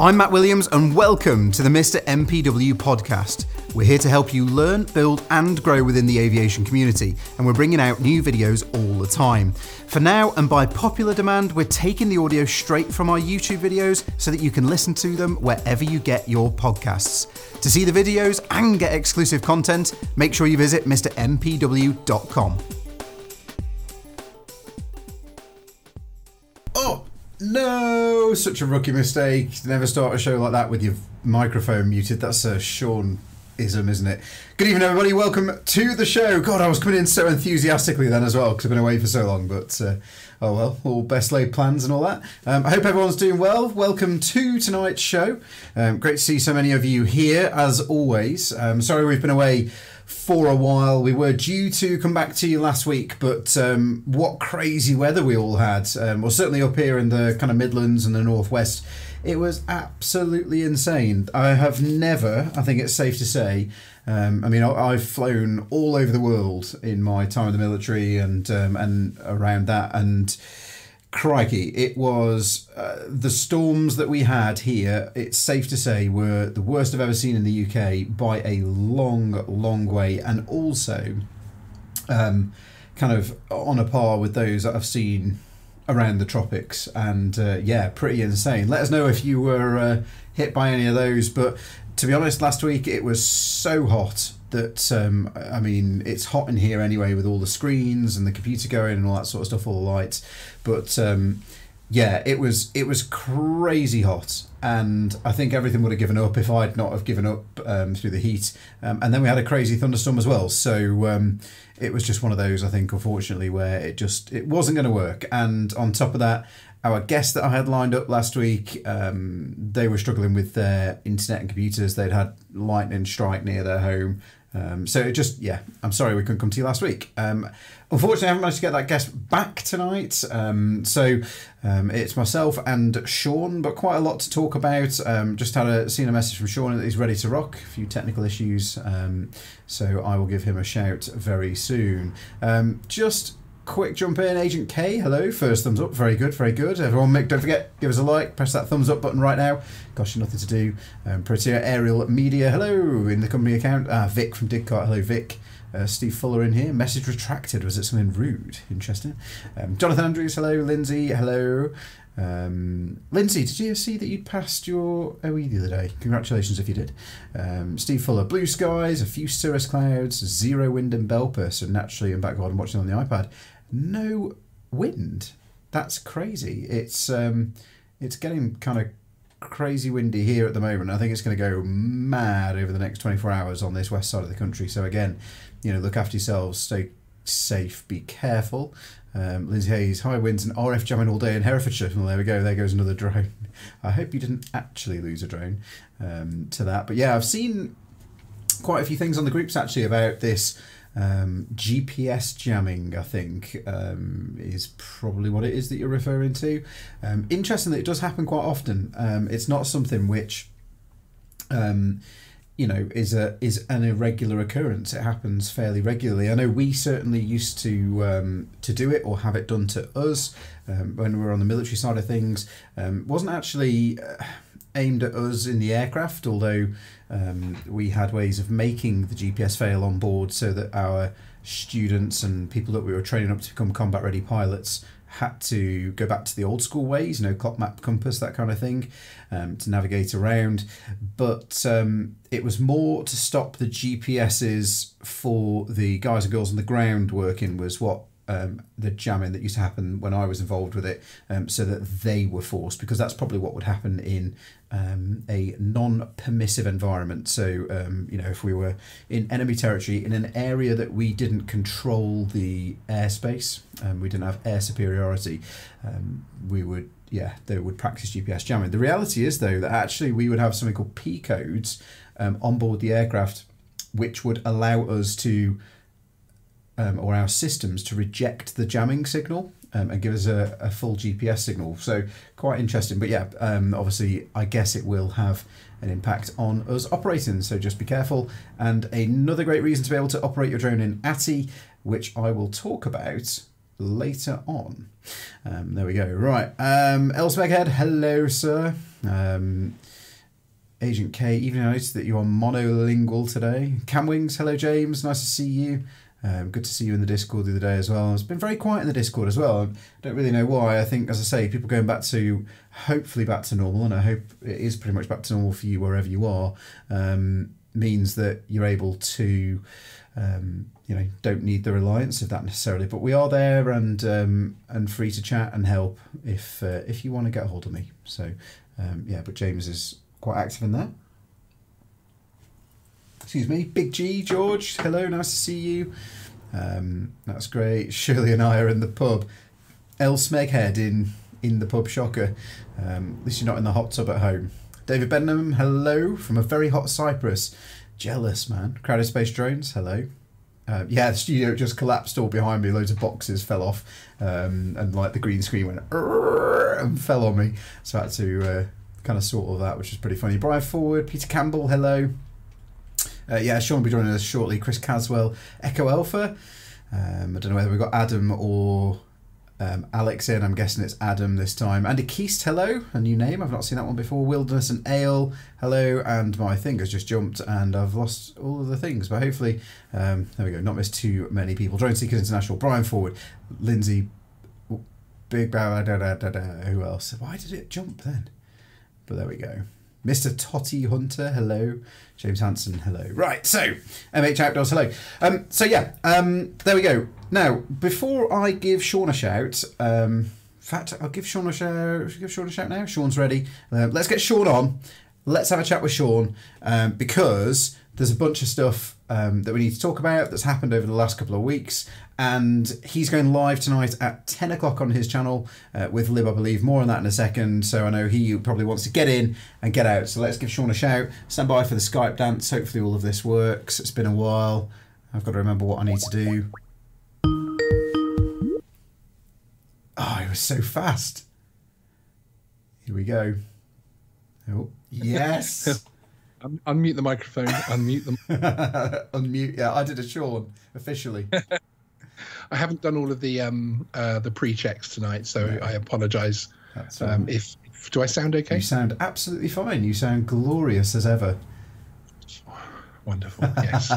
I'm Matt Williams, and welcome to the Mr. MPW podcast. We're here to help you learn, build, and grow within the aviation community, and we're bringing out new videos all the time. For now, and by popular demand, we're taking the audio straight from our YouTube videos so that you can listen to them wherever you get your podcasts. To see the videos and get exclusive content, make sure you visit MrMPW.com. no, such a rookie mistake. Never start a show like that with your microphone muted. That's a Sean ism, isn't it? Good evening, everybody. Welcome to the show. God, I was coming in so enthusiastically then as well because I've been away for so long. But uh, oh well, all best laid plans and all that. Um, I hope everyone's doing well. Welcome to tonight's show. Um, great to see so many of you here as always. Um, sorry we've been away for a while. We were due to come back to you last week, but um, what crazy weather we all had. Um, well, certainly up here in the kind of Midlands and the Northwest, it was absolutely insane. I have never, I think it's safe to say, um, I mean, I- I've flown all over the world in my time in the military and um, and around that, and crikey, it was uh, the storms that we had here. It's safe to say were the worst I've ever seen in the UK by a long, long way, and also um, kind of on a par with those that I've seen around the tropics. And uh, yeah, pretty insane. Let us know if you were uh, hit by any of those. But to be honest, last week it was so hot that um, I mean it's hot in here anyway with all the screens and the computer going and all that sort of stuff, all the lights. But um, yeah, it was it was crazy hot, and I think everything would have given up if I'd not have given up um, through the heat. Um, and then we had a crazy thunderstorm as well, so um, it was just one of those. I think, unfortunately, where it just it wasn't going to work. And on top of that, our guests that I had lined up last week, um, they were struggling with their internet and computers. They'd had lightning strike near their home. Um, so it just, yeah, I'm sorry we couldn't come to you last week. Um, unfortunately, I haven't managed to get that guest back tonight. Um, so um, it's myself and Sean, but quite a lot to talk about. Um, just had a seen a message from Sean that he's ready to rock. A few technical issues, um, so I will give him a shout very soon. Just quick jump in, Agent K. Hello, first thumbs up, very good, very good. Everyone, make, don't forget, give us a like, press that thumbs up button right now. Gosh, you nothing to do. Um, Aerial Media, hello in the company account. Ah, Vic from Digcart, hello Vic. Uh, Steve Fuller in here. Message retracted. Was it something rude? Interesting. Um, Jonathan Andrews, hello. Lindsay, hello. Um, Lindsay, did you see that you'd passed your OE the other day? Congratulations if you did. Um, Steve Fuller, blue skies, a few cirrus clouds, zero wind in Belper. So naturally, in background, I'm watching on the iPad. No wind. That's crazy. It's um, it's getting kind of crazy windy here at the moment. I think it's going to go mad over the next 24 hours on this west side of the country. So again, you know, look after yourselves, stay safe, be careful. Um, Lindsay Hayes, high winds and RF jamming all day in Herefordshire. Well, there we go. There goes another drone. I hope you didn't actually lose a drone um, to that. But yeah, I've seen quite a few things on the groups actually about this um, GPS jamming. I think um, is probably what it is that you're referring to. Um, interesting that it does happen quite often. Um, it's not something which. Um, you know, is a is an irregular occurrence. It happens fairly regularly. I know we certainly used to um, to do it or have it done to us um, when we were on the military side of things. Um, wasn't actually uh, aimed at us in the aircraft, although um, we had ways of making the GPS fail on board so that our students and people that we were training up to become combat ready pilots had to go back to the old school ways, you know, clock map, compass, that kind of thing, um, to navigate around. But um, it was more to stop the GPSs for the guys and girls on the ground working, was what um, the jamming that used to happen when I was involved with it, um, so that they were forced, because that's probably what would happen in um, a non-permissive environment. So, um, you know, if we were in enemy territory in an area that we didn't control the airspace, um, we didn't have air superiority, um, we would, yeah, they would practice GPS jamming. The reality is, though, that actually we would have something called P codes on board the aircraft, which would allow us to um, or our systems to reject the jamming signal um, and give us a, a full GPS signal. So quite interesting. But yeah, um, obviously, I guess it will have an impact on us operating. So just be careful. And another great reason to be able to operate your drone in ATTI, which I will talk about later on. Um, there we go. Right. Um, hello, sir. Um, Agent K, even I noticed that you're monolingual today. Camwings, hello, James. Nice to see you. Um, good to see you in the Discord the other day as well. It's been very quiet in the Discord as well. I don't really know why. I think, as I say, people going back to hopefully back to normal, and I hope it is pretty much back to normal for you wherever you are. Um, means that you're able to, um, you know, don't need the reliance of that necessarily. But we are there and um, and free to chat and help if uh, if you want to get hold of me. So um, yeah, but James is quite active in that. Excuse me, Big G George. Hello, nice to see you. Um, that's great. Shirley and I are in the pub. El Smeghead in in the pub shocker. Um, at least you're not in the hot tub at home. David Benham, hello from a very hot Cyprus. Jealous, man. Crowded Space Drones, hello. Uh, yeah, the studio just collapsed all behind me. Loads of boxes fell off, um, and like the green screen went and fell on me. So I had to uh, kind of sort all that, which was pretty funny. Brian Forward, Peter Campbell, hello. Uh, yeah, Sean will be joining us shortly. Chris Caswell, Echo Alpha. Um, I don't know whether we've got Adam or um, Alex in. I'm guessing it's Adam this time. Andy Keast, hello. A new name. I've not seen that one before. Wilderness and Ale, hello. And my thing has just jumped and I've lost all of the things. But hopefully, um, there we go. Not missed too many people. Drone Seekers International, Brian Forward, Lindsay, Big Bow, da, da, da, da, who else? Why did it jump then? But there we go. Mr. Totty Hunter, hello. James Hanson, hello. Right, so MH Outdoors, hello. Um, so yeah, um, there we go. Now, before I give Sean a shout, um, in fact, I'll give Sean a shout. Give Sean a shout now. Sean's ready. Uh, let's get Sean on. Let's have a chat with Sean um, because there's a bunch of stuff um, that we need to talk about that's happened over the last couple of weeks. And he's going live tonight at 10 o'clock on his channel uh, with Lib, I believe. More on that in a second. So I know he probably wants to get in and get out. So let's give Sean a shout. Stand by for the Skype dance. Hopefully, all of this works. It's been a while. I've got to remember what I need to do. Oh, it was so fast. Here we go. Oh, yes. Un- unmute the microphone. Unmute them. Unmute. Yeah, I did a Sean officially. I haven't done all of the um uh, the pre checks tonight, so No. I apologise. Um, if, if do I sound okay? You sound absolutely fine. You sound glorious as ever. Wonderful. Yes.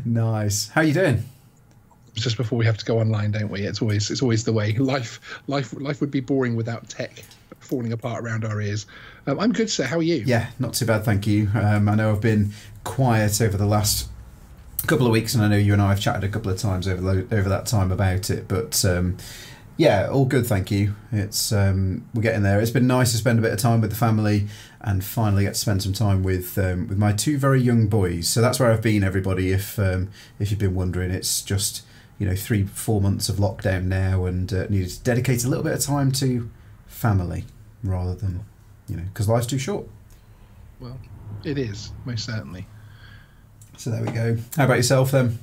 nice. How are you doing? Just before we have to go online, don't we? It's always it's always the way. Life life life would be boring without tech falling apart around our ears. Um, I'm good, sir. How are you? Yeah, not too bad, thank you. Um, I know I've been quiet over the last couple of weeks, and I know you and I have chatted a couple of times over lo- over that time about it. But um, yeah, all good, thank you. It's um, we're getting there. It's been nice to spend a bit of time with the family and finally get to spend some time with um, with my two very young boys. So that's where I've been, everybody. If um, if you've been wondering, it's just you know three four months of lockdown now, and uh, needed to dedicate a little bit of time to family rather than you know because life's too short. Well, it is most certainly. So there we go. How about yourself then?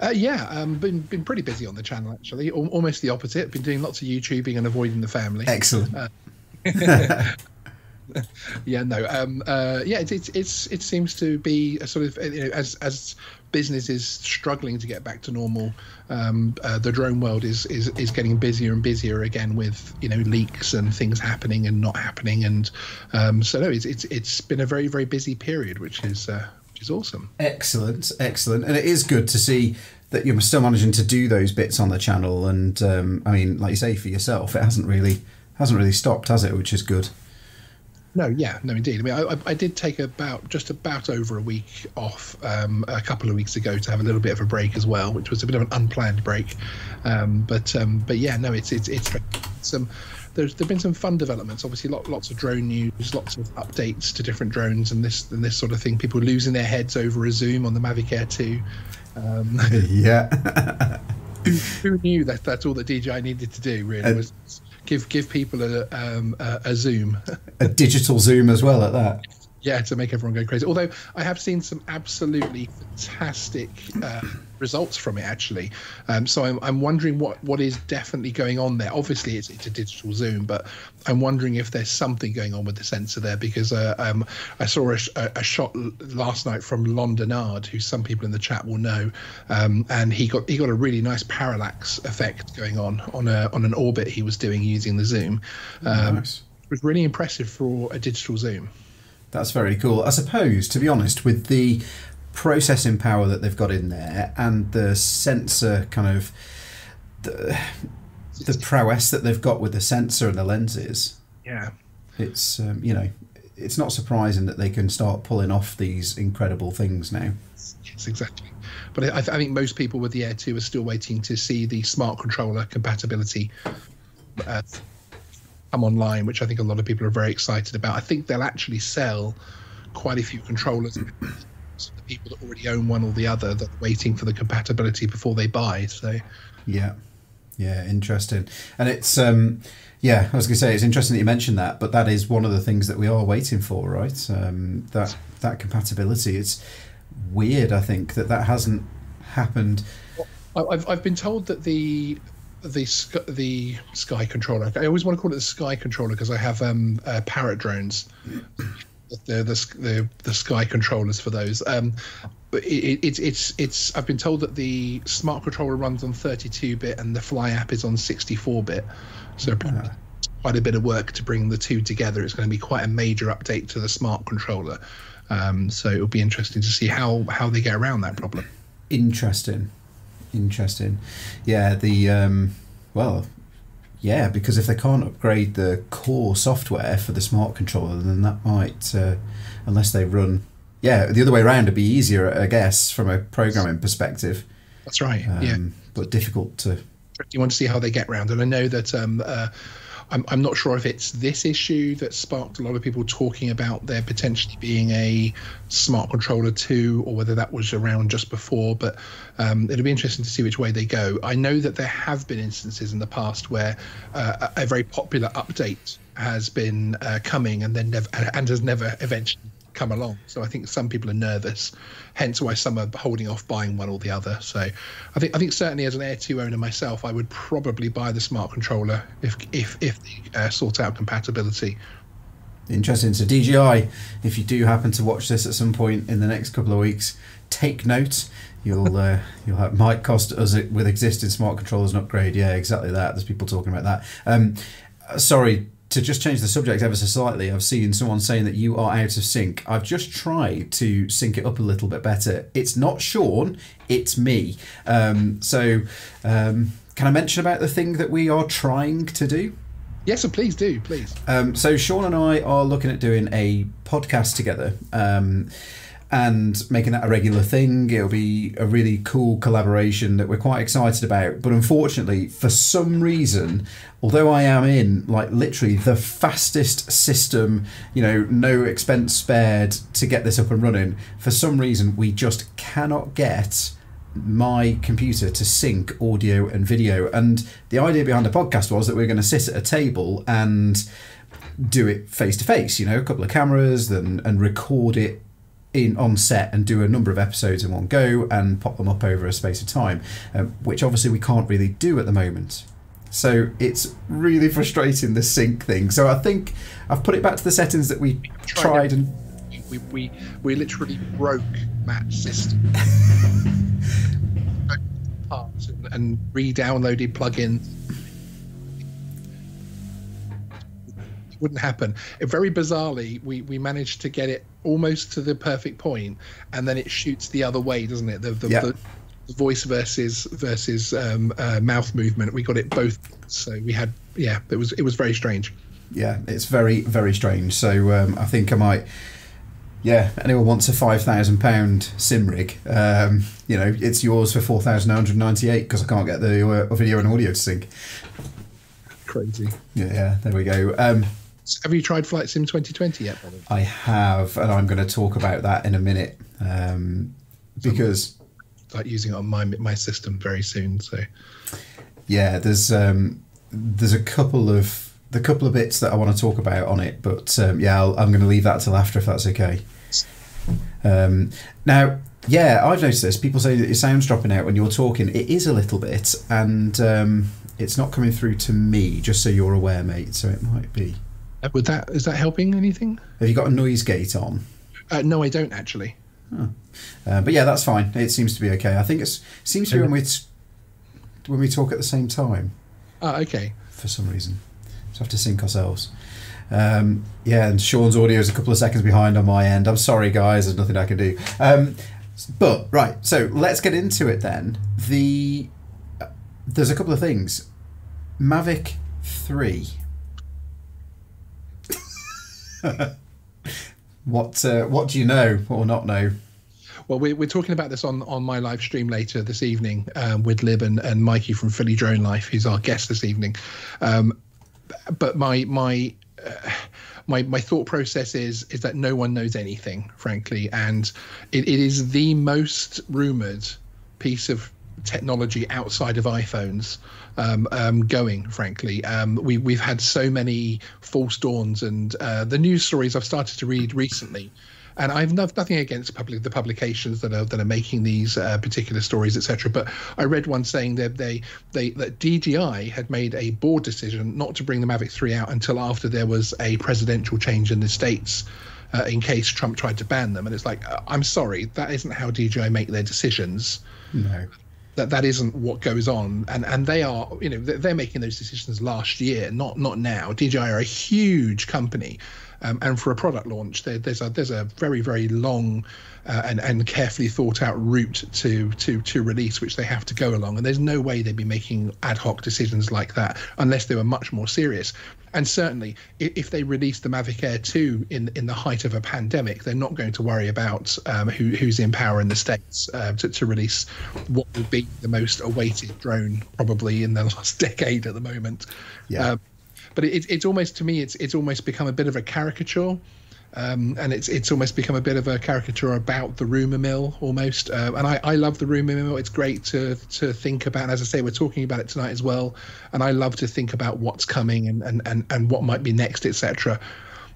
Uh, yeah, um, been been pretty busy on the channel actually. Al- almost the opposite. Been doing lots of YouTubing and avoiding the family. Excellent. Yeah, no, um, uh, yeah, it, it, it's it seems to be a sort of you know, as as business is struggling to get back to normal. Um, uh, the drone world is, is is getting busier and busier again with you know leaks and things happening and not happening, and um, so no, it's it's it's been a very very busy period, which is uh, which is awesome. Excellent, excellent, and it is good to see that you're still managing to do those bits on the channel. And um, I mean, like you say, for yourself, it hasn't really hasn't really stopped, has it? Which is good. No, yeah, no, indeed. I mean, I, I- did take about just about over a week off um, a couple of weeks ago to have a little bit of a break as well, which was a bit of an unplanned break. Um, but um, but yeah, no, it's it's it's some. There's there've been some fun developments. Obviously, lot, lots of drone news, lots of updates to different drones, and this and this sort of thing. People losing their heads over a zoom on the Mavic Air 2. Um, yeah, who knew that that's all that DJI needed to do? Really was give give people a um, a, a zoom. a digital zoom as well at that. Yeah, to make everyone go crazy. Although I have seen some absolutely fantastic uh, results from it, actually. Um, so I'm, I'm wondering what, what is definitely going on there. Obviously, it's, it's a digital zoom, but I'm wondering if there's something going on with the sensor there because uh, um, I saw a, a, shot last night from Londonard, who some people in the chat will know, um, and he got he got a really nice parallax effect going on on a on an orbit he was doing using the zoom. Um, nice. It was really impressive for a digital zoom. That's very cool. I suppose, to be honest, with the processing power that they've got in there and the sensor kind of the, the prowess that they've got with the sensor and the lenses. Yeah. It's um, you know, it's not surprising that they can start pulling off these incredible things now. Yes, exactly. But I, I think most people with the Air 2 are still waiting to see the smart controller compatibility uh, come online, which I think a lot of people are very excited about. I think they'll actually sell quite a few controllers. So the people that already own one or the other that are waiting for the compatibility before they buy. So, yeah, yeah, interesting. And it's um, yeah, I was going to say it's interesting that you mentioned that, but that is one of the things that we are waiting for, right? Um, that that compatibility. It's weird, I think, that that hasn't happened. Well, I've I've been told that the the the sky controller. I always want to call it the sky controller because I have um, uh, parrot drones. the, the the the sky controllers for those. Um, but it, it, it's it's I've been told that the smart controller runs on 32 bit and the Fly app is on 64 bit. So yeah. quite a bit of work to bring the two together. It's going to be quite a major update to the smart controller. Um, so it'll be interesting to see how how they get around that problem. Interesting. Interesting. Yeah, the um, well, yeah, because if they can't upgrade the core software for the smart controller, then that might, uh, unless they run, yeah, the other way around would be easier, I guess, from a programming perspective. That's right. Um, yeah, but difficult to. You want to see how they get around, and I know that um, uh, I'm, I'm not sure if it's this issue that sparked a lot of people talking about there potentially being a smart controller too, or whether that was around just before. But um, it'll be interesting to see which way they go. I know that there have been instances in the past where uh, a very popular update has been uh, coming and then never and has never eventually come along. So I think some people are nervous, hence why some are holding off buying one or the other. So I think I think certainly as an Air 2 owner myself, I would probably buy the smart controller if if if they uh, sort out compatibility. Interesting. So DJI, if you do happen to watch this at some point in the next couple of weeks, take note. You'll uh, you'll have, might cost us with existing smart controllers an upgrade. Yeah, exactly that. There's people talking about that. Um, sorry to just change the subject ever so slightly, I've seen someone saying that you are out of sync. I've just tried to sync it up a little bit better. It's not Sean, it's me. Um, so, um, can I mention about the thing that we are trying to do? Yes, so please do, please. Um, so, Sean and I are looking at doing a podcast together. Um, and making that a regular thing. It'll be a really cool collaboration that we're quite excited about. But unfortunately, for some reason, although I am in like literally the fastest system, you know, no expense spared to get this up and running, for some reason, we just cannot get my computer to sync audio and video. And the idea behind the podcast was that we are going to sit at a table and do it face to face, you know, a couple of cameras and, and record it in on set and do a number of episodes in one go and pop them up over a space of time, um, which obviously we can't really do at the moment. So it's really frustrating the sync thing. So I think I've put it back to the settings that we tried, and we, we we literally broke Matt's system. parts and, and re-downloaded plugins wouldn't happen. It, very bizarrely, we, we managed to get it almost to the perfect point, and then it shoots the other way, doesn't it? The, the, yeah. the, the voice versus versus um, uh, mouth movement. We got it both, so we had yeah. It was it was very strange. Yeah, it's very very strange. So um, I think I might. Yeah, anyone wants a five thousand pound sim rig? Um, you know, it's yours for four thousand nine hundred ninety eight because I can't get the uh, video and audio to sync. Crazy. Yeah, yeah. There we go. Um, have you tried Flight Sim 2020 yet? I have, and I'm going to talk about that in a minute um, because start using it on my my system very soon. So yeah, there's um, there's a couple of the couple of bits that I want to talk about on it, but um, yeah, i am going to leave that till after if that's okay. Um, now, yeah, I've noticed this. People say that your sound's dropping out when you're talking. It is a little bit, and um, it's not coming through to me. Just so you're aware, mate. So it might be. Uh, would that is that helping anything? Have you got a noise gate on? Uh, no, I don't actually. Huh. Uh, but yeah, that's fine. It seems to be okay. I think it seems to be when we when we talk at the same time. Oh, okay. For some reason, so have to sync ourselves. Um, yeah, and Sean's audio is a couple of seconds behind on my end. I'm sorry, guys. There's nothing I can do. Um, but right, so let's get into it then. The uh, there's a couple of things. Mavic Three. what uh, what do you know or not know? Well, we're, we're talking about this on, on my live stream later this evening um, with Lib and, and Mikey from Philly Drone Life, who's our guest this evening. Um, but my my uh, my my thought process is is that no one knows anything, frankly, and it, it is the most rumored piece of technology outside of iPhones um, um, going. Frankly, um, we we've had so many false dawns, and uh, the news stories I've started to read recently and I've nothing against public the publications that are that are making these uh, particular stories, etc. But I read one saying that they they that DJI had made a board decision not to bring the Mavic 3 out until after there was a presidential change in the states. Uh, in case Trump tried to ban them, and it's like, uh, I'm sorry, that isn't how DJI make their decisions. No that that isn't what goes on. And and they are you know they're making those decisions last year not not now. DJI are a huge company um, and for a product launch, there, there's a there's a very very long uh, and and carefully thought out route to to to release, which they have to go along. And there's no way they'd be making ad hoc decisions like that unless they were much more serious. And certainly, if they release the Mavic Air 2 in in the height of a pandemic, they're not going to worry about um, who, who's in power in the states uh, to, to release what would be the most awaited drone probably in the last decade at the moment. Yeah. Um, but it, it's almost to me it's it's almost become a bit of a caricature. Um, and it's it's almost become a bit of a caricature about the rumor mill almost. Uh, and I, I love the rumor mill. It's great to to think about. And as I say, we're talking about it tonight as well. And I love to think about what's coming and and and, and what might be next, etc.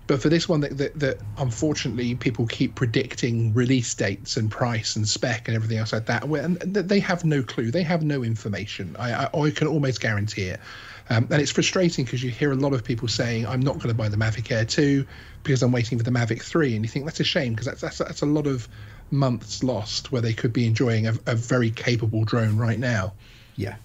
But for this one, that, that, that unfortunately people keep predicting release dates and price and spec and everything else like that, and they have no clue. They have no information. I, I, I can almost guarantee it. Um, and it's frustrating because you hear a lot of people saying, I'm not going to buy the Mavic Air 2 because I'm waiting for the Mavic 3. And you think that's a shame because that's, that's, that's a lot of months lost where they could be enjoying a, a very capable drone right now. Yeah.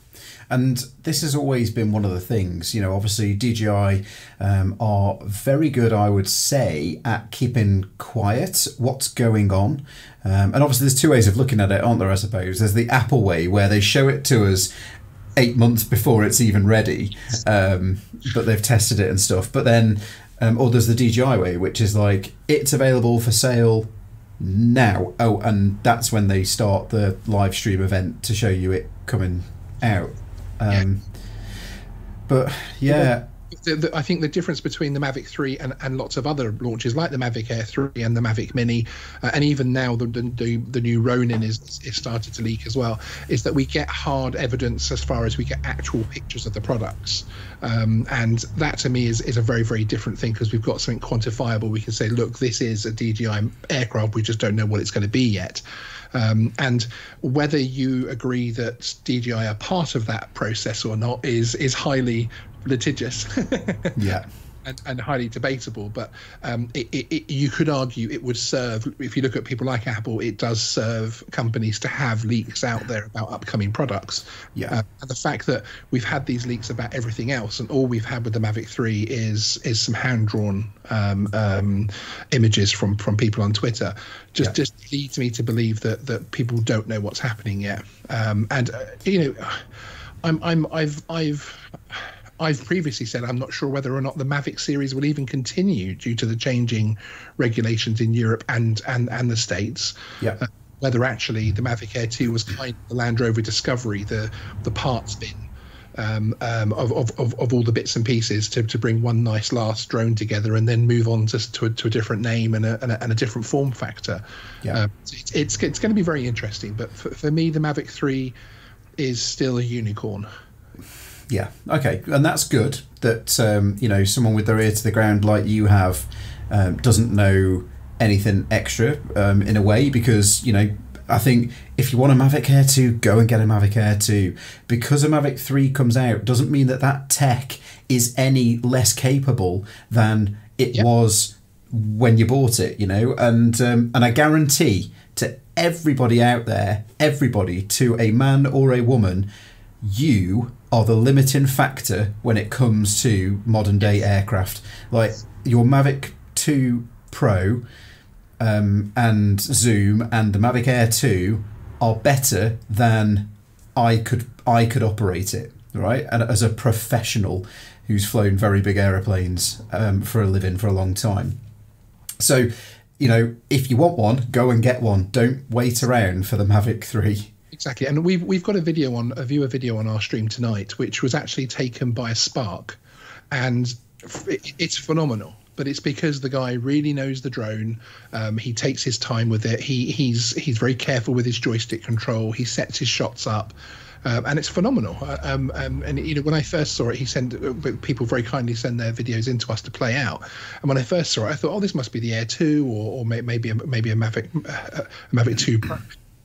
And this has always been one of the things, you know, obviously DJI um, are very good, I would say, at keeping quiet what's going on. Um, and obviously, there's two ways of looking at it, aren't there, I suppose? There's the Apple way, where they show it to us eight months before it's even ready. Um, but they've tested it and stuff. But then, um, or there's the DJI way, which is like it's available for sale now. Oh, and that's when they start the live stream event to show you it coming out. Um, yeah. But yeah, the, the, I think the difference between the Mavic 3 and, and lots of other launches like the Mavic Air 3 and the Mavic Mini, uh, and even now the, the, the new Ronin is, is started to leak as well, is that we get hard evidence as far as we get actual pictures of the products. Um, and that to me is, is a very, very different thing because we've got something quantifiable. We can say, look, this is a DJI aircraft. We just don't know what it's going to be yet. Um, and whether you agree that DJI are part of that process or not is is highly litigious. yeah. And, and, highly debatable, but um, it, it, it, you could argue it would serve. If you look at people like Apple, it does serve companies to have leaks out there about upcoming products. Yeah, uh, and the fact that we've had these leaks about everything else, and all we've had with the Mavic Three is is some hand drawn um, um, images from from people on Twitter, just yeah. just leads me to believe that that people don't know what's happening yet. Um, and uh, you know, I'm I'm I've I've I've previously said I'm not sure whether or not the Mavic series will even continue due to the changing regulations in Europe and and and the States. Yeah. Uh, whether actually the Mavic Air 2 was kind of the Land Rover Discovery, the the parts bin um, um, of, of, of, of, all the bits and pieces to, to bring one nice last drone together and then move on to, to, a, to a different name and a, and a, and a different form factor. Yeah. Um, it's, it's, it's going to be very interesting. But for, for me, the Mavic 3 is still a unicorn. Yeah. Okay, and that's good that um, you know someone with their ear to the ground like you have um, doesn't know anything extra um, in a way because you know I think if you want a Mavic Air 2, go and get a Mavic Air 2. Because a Mavic 3 comes out doesn't mean that that tech is any less capable than it yep. was when you bought it, you know. And um, and I guarantee to everybody out there, everybody, to a man or a woman, you are the limiting factor when it comes to modern day aircraft. Like your Mavic 2 Pro um, and Zoom and the Mavic Air 2 are better than I could I could operate it, right? And as a professional who's flown very big aeroplanes um, for a living for a long time. So, you know, if you want one, go and get one. Don't wait around for the Mavic 3. Exactly. And we've we've got a video on a viewer video on our stream tonight, which was actually taken by a Spark, and it's phenomenal but it's because the guy really knows the drone. Um, he takes his time with it. He he's he's very careful with his joystick control. He sets his shots up. Um, and it's phenomenal. Uh, um, um, and you know, when I first saw it, he sent uh, people very kindly send their videos into us to play out. And when I first saw it, I thought, oh, this must be the Air Two or, or maybe a, maybe a Mavic uh, a Mavic Two Pro.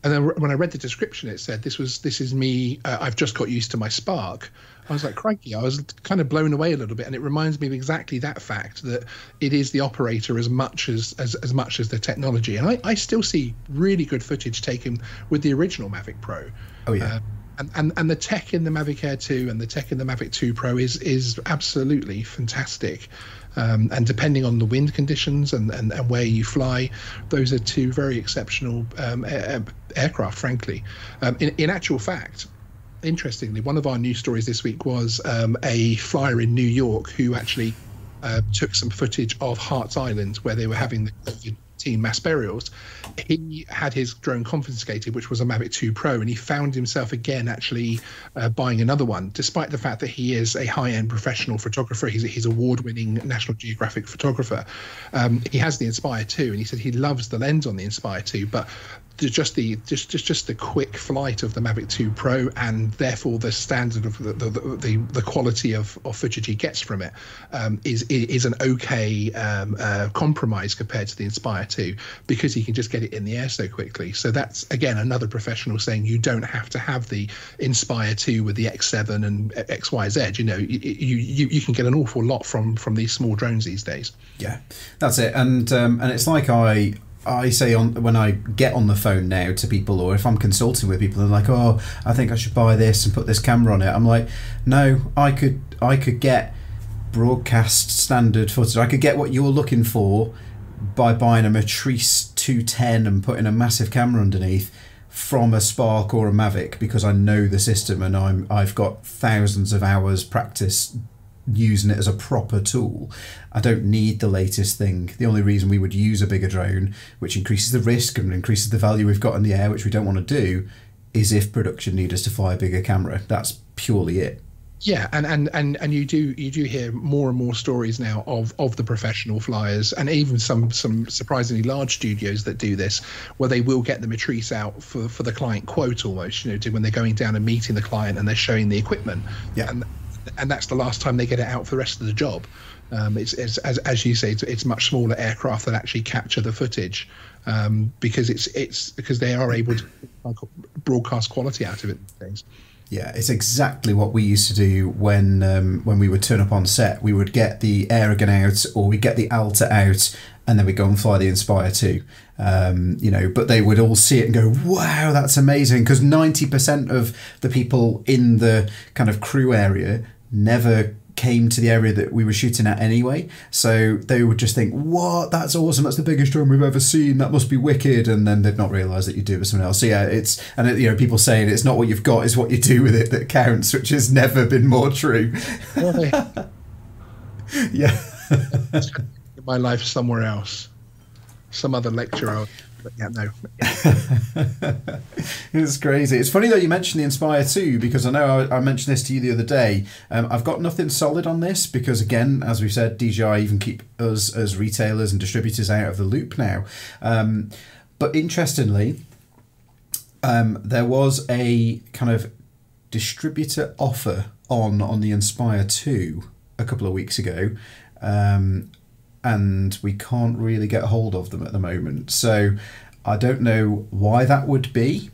And then when I read the description, it said this was this is me. Uh, I've just got used to my Spark. I was like, crikey! I was kind of blown away a little bit, and it reminds me of exactly that fact that it is the operator as much as as, as much as the technology. And I, I still see really good footage taken with the original Mavic Pro. Oh yeah. Uh, and, and and the tech in the Mavic Air 2 and the tech in the Mavic 2 Pro is is absolutely fantastic. Um, and depending on the wind conditions and, and, and where you fly, those are two very exceptional um, air, aircraft, frankly. Um, in, in actual fact, interestingly, one of our news stories this week was um, a flyer in New York who actually uh, took some footage of Hart's Island where they were having the COVID mass burials, he had his drone confiscated, which was a Mavic 2 Pro, and he found himself again actually uh, buying another one, despite the fact that he is a high-end professional photographer. He's, he's award-winning National Geographic photographer. Um, he has the Inspire 2, and he said he loves the lens on the Inspire 2, but just the just just just the quick flight of the Mavic 2 Pro and therefore the standard of the the, the, the quality of, of footage he gets from it um, is is an okay um, uh, compromise compared to the Inspire 2 because he can just get it in the air so quickly. So that's again another professional saying you don't have to have the Inspire 2 with the X7 and XYZ. You know, you you, you can get an awful lot from from these small drones these days. Yeah, that's it. And um, and it's like I I say on when I get on the phone now to people, or if I'm consulting with people, they're like, "Oh, I think I should buy this and put this camera on it." I'm like, "No, I could, I could get broadcast standard footage. I could get what you're looking for by buying a Matrice 210 and putting a massive camera underneath from a Spark or a Mavic because I know the system and I'm I've got thousands of hours practice using it as a proper tool. I don't need the latest thing. The only reason we would use a bigger drone, which increases the risk and increases the value we've got in the air, which we don't want to do, is if production need us to fly a bigger camera. That's purely it. Yeah, and, and, and, and you do you do hear more and more stories now of, of the professional flyers, and even some some surprisingly large studios that do this, where they will get the matrice out for, for the client quote almost, you know, when they're going down and meeting the client and they're showing the equipment. Yeah. And and that's the last time they get it out for the rest of the job. Um, it's, it's as, as you say, it's, it's, much smaller aircraft that actually capture the footage um, because it's it's because they are able to broadcast quality out of it things. Yeah, it's exactly what we used to do when um, when we would turn up on set. We would get the Aerigon out, or we get the Alta out, and then we go and fly the Inspire 2. Um, you know, but they would all see it and go, "Wow, that's amazing!" Because ninety percent of the people in the kind of crew area never came to the area that we were shooting at anyway. So they would just think, "What? That's awesome! That's the biggest drone we've ever seen. That must be wicked." And then they'd not realise that you do it with someone else. So yeah, it's and it, you know people saying it's not what you've got, it's what you do with it that counts, which has never been more true. yeah. My life somewhere else, some other lecture but yeah, no. it's crazy. It's funny that you mentioned the Inspire 2 because I know I, I mentioned this to you the other day. Um, I've got nothing solid on this because, again, as we've said, DJI even keep us as retailers and distributors out of the loop now. Um, but interestingly, um, there was a kind of distributor offer on on the Inspire 2 a couple of weeks ago, um, and we can't really get hold of them at the moment. So I don't know why that would be.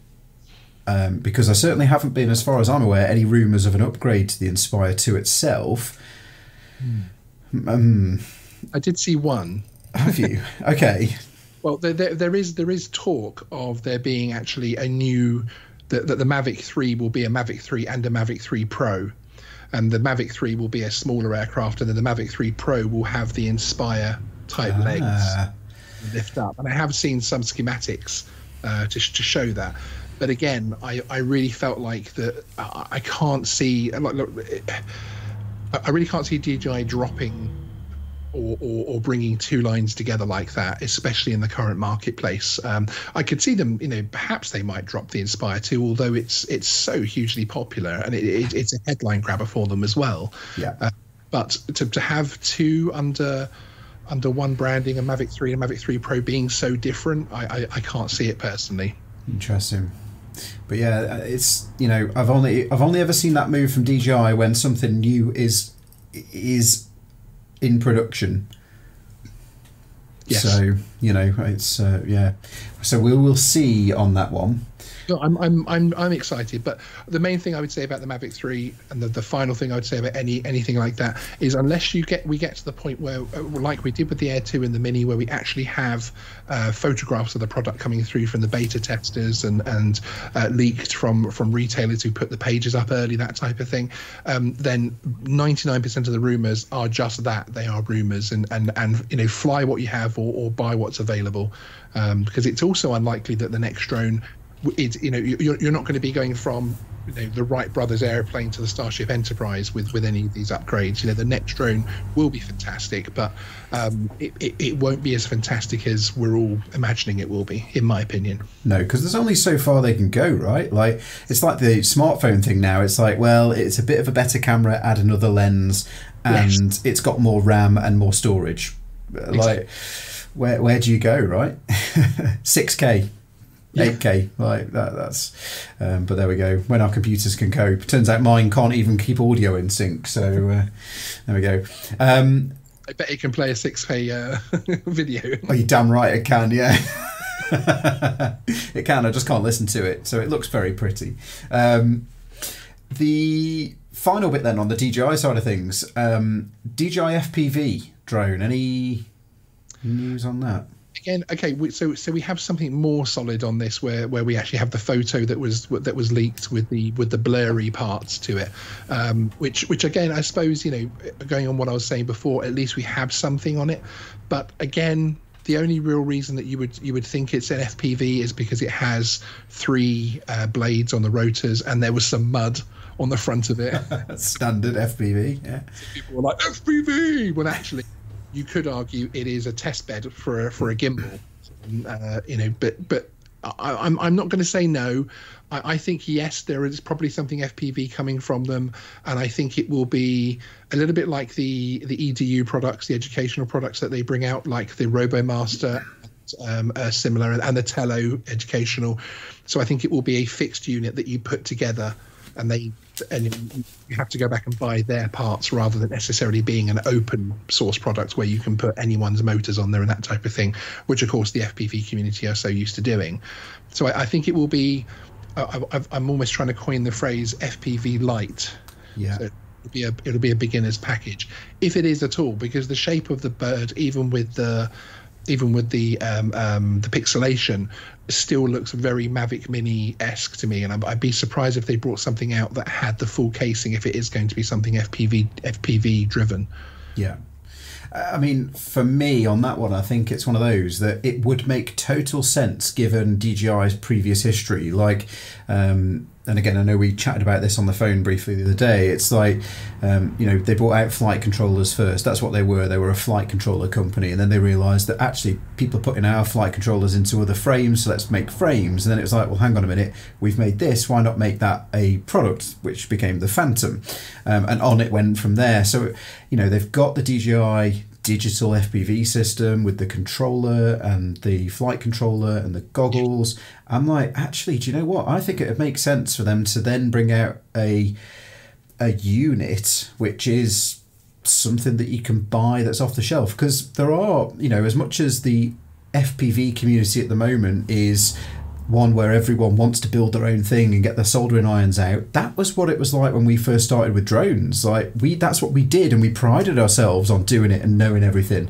Um, because I certainly haven't been, as far as I'm aware, any rumours of an upgrade to the Inspire 2 itself. Hmm. Um, I did see one. have you? okay. Well, there, there, there is there is talk of there being actually a new that, that the Mavic 3 will be a Mavic 3 and a Mavic 3 Pro, and the Mavic 3 will be a smaller aircraft, and then the Mavic 3 Pro will have the Inspire type Ah. legs lift up. And I have seen some schematics uh, to to show that. But again, I, I really felt like that I, can't see. Like, look, I really can't see DJI dropping or, or, or bringing two lines together like that, especially in the current marketplace. Um, I could see them, you know, perhaps they might drop the Inspire 2, although it's it's so hugely popular and it, it, it's a headline grabber for them as well. Yeah. Uh, but to, to have two under under one branding, a Mavic 3 and a Mavic 3 Pro being so different, I, I, I can't see it personally. Interesting. But yeah, it's you know I've only I've only ever seen that move from DJI when something new is is in production. Yes. So you know it's uh, yeah. So we will see on that one. No, I'm, I'm, I'm, I'm excited. But the main thing I would say about the Mavic 3, and the, the final thing I would say about any anything like that, is unless you get we get to the point where, uh, like we did with the Air 2 and the Mini, where we actually have uh, photographs of the product coming through from the beta testers and and uh, leaked from from retailers who put the pages up early, that type of thing, um, then 99% of the rumors are just that they are rumors, and and and you know fly what you have or, or buy what's available, um, because it's also unlikely that the next drone it's you know you're, you're not going to be going from you know, the Wright brothers airplane to the Starship Enterprise with with any of these upgrades. You know the next drone will be fantastic, but um, it, it, it won't be as fantastic as we're all imagining it will be, in my opinion. No, because there's only so far they can go, right? Like it's like the smartphone thing now. It's like, well, it's a bit of a better camera, add another lens, and it's got more RAM and more storage. Like, where where do you go, right? Six K. Yeah. 8k like that that's um, but there we go when our computers can cope turns out mine can't even keep audio in sync so uh, there we go um, I bet it can play a 6K uh, video. Oh, you damn right it can, yeah. it can. I just can't listen to it, so it looks very pretty. Um, the final bit then on the DJI side of things, um, DJI FPV drone. Any news on that? Again okay we, so so we have something more solid on this where where we actually have the photo that was that was leaked with the with the blurry parts to it um, which which again i suppose you know going on what i was saying before at least we have something on it but again the only real reason that you would you would think it's an fpv is because it has three uh, blades on the rotors and there was some mud on the front of it Standard FPV. Yeah. people were like FPV. Well, actually, you could argue it is a test bed for a, for a gimbal. Uh, you know, but but I, I'm I'm not going to say no. I, I think yes, there is probably something FPV coming from them, and I think it will be a little bit like the the EDU products, the educational products that they bring out, like the RoboMaster. Um, uh, similar and the Tello educational, so I think it will be a fixed unit that you put together and they and you have to go back and buy their parts rather than necessarily being an open source product where you can put anyone's motors on there and that type of thing, which of course the FPV community are so used to doing. So I, I think it will be. I, I'm almost trying to coin the phrase FPV light. Yeah. So it'll be a it'll be a beginner's package, if it is at all, because the shape of the bird, even with the even with the um, um, the pixelation, still looks very Mavic Mini esque to me, and I'd, be surprised if they brought something out that had the full casing if it is going to be something FPV FPV driven. Yeah. I mean, for me on that one, I think it's one of those that it would make total sense given DJI's previous history. Like, um, and again, I know we chatted about this on the phone briefly the other day. It's like, um, you know, they brought out flight controllers first. That's what they were. They were a flight controller company. And then they realised that actually people are putting our flight controllers into other frames, so let's make frames. And then it was like, well, hang on a minute, we've made this. Why not make that a product, which became the Phantom? Um, and on it went from there. So, you know, they've got the DJI digital FPV system with the controller and the flight controller and the goggles. I'm like, actually, do you know what? I think it would make sense for them to then bring out a a unit which is something that you can buy that's off the shelf because there are you know as much as the FPV community at the moment is one where everyone wants to build their own thing and get their soldering irons out. That was what it was like when we first started with drones. Like we that's what we did and we prided ourselves on doing it and knowing everything.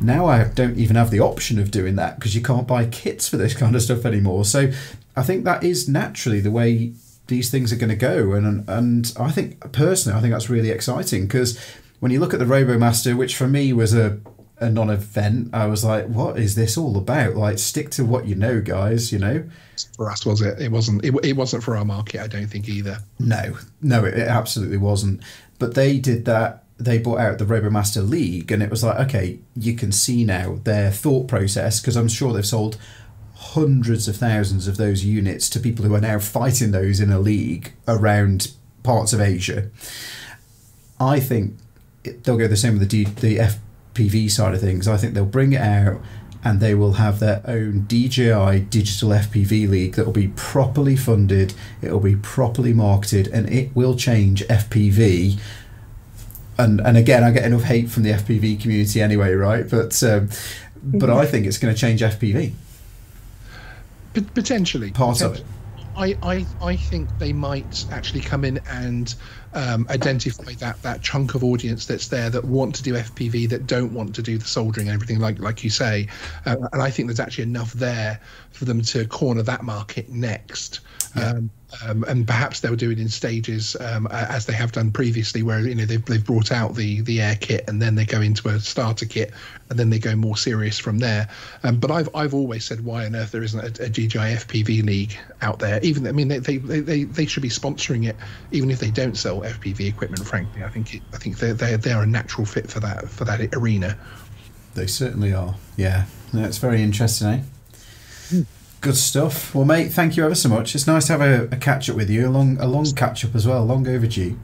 Now I don't even have the option of doing that because you can't buy kits for this kind of stuff anymore. So I think that is naturally the way these things are going to go and and I think personally I think that's really exciting because when you look at the RoboMaster which for me was a a non-event, I was like, "What is this all about?" Like, stick to what you know, guys. You know. For us, was it? It wasn't. It, it wasn't for our market. I don't think either. No, no, it, it absolutely wasn't. But they did that. They brought out the RoboMaster League, and it was like, okay, you can see now their thought process because I'm sure they've sold hundreds of thousands of those units to people who are now fighting those in a league around parts of Asia. I think they'll go the same with the D, the F PV side of things, I think they'll bring it out and they will have their own DJI Digital FPV League that will be properly funded, it will be properly marketed, and it will change FPV. And and again, I get enough hate from the FPV community anyway, right? But um, but I think it's going to change FPV. Potentially, part of it. I, I, I think they might actually come in and um, identify that that chunk of audience that's there that want to do FPV that don't want to do the soldering and everything like like you say, uh, and I think there's actually enough there for them to corner that market next. Yeah. Um, um, and perhaps they'll do it in stages um, as they have done previously, where you know they've, they've brought out the the air kit and then they go into a starter kit and then they go more serious from there. Um, but I've I've always said why on earth there isn't a, a DJI FPV league out there? Even I mean they, they, they, they should be sponsoring it, even if they don't sell FPV equipment. Frankly, I think it, I think they they they are a natural fit for that for that arena. They certainly are. Yeah, that's very interesting, eh? Good stuff. Well, mate, thank you ever so much. It's nice to have a, a catch up with you, a long, a long catch up as well, long overdue.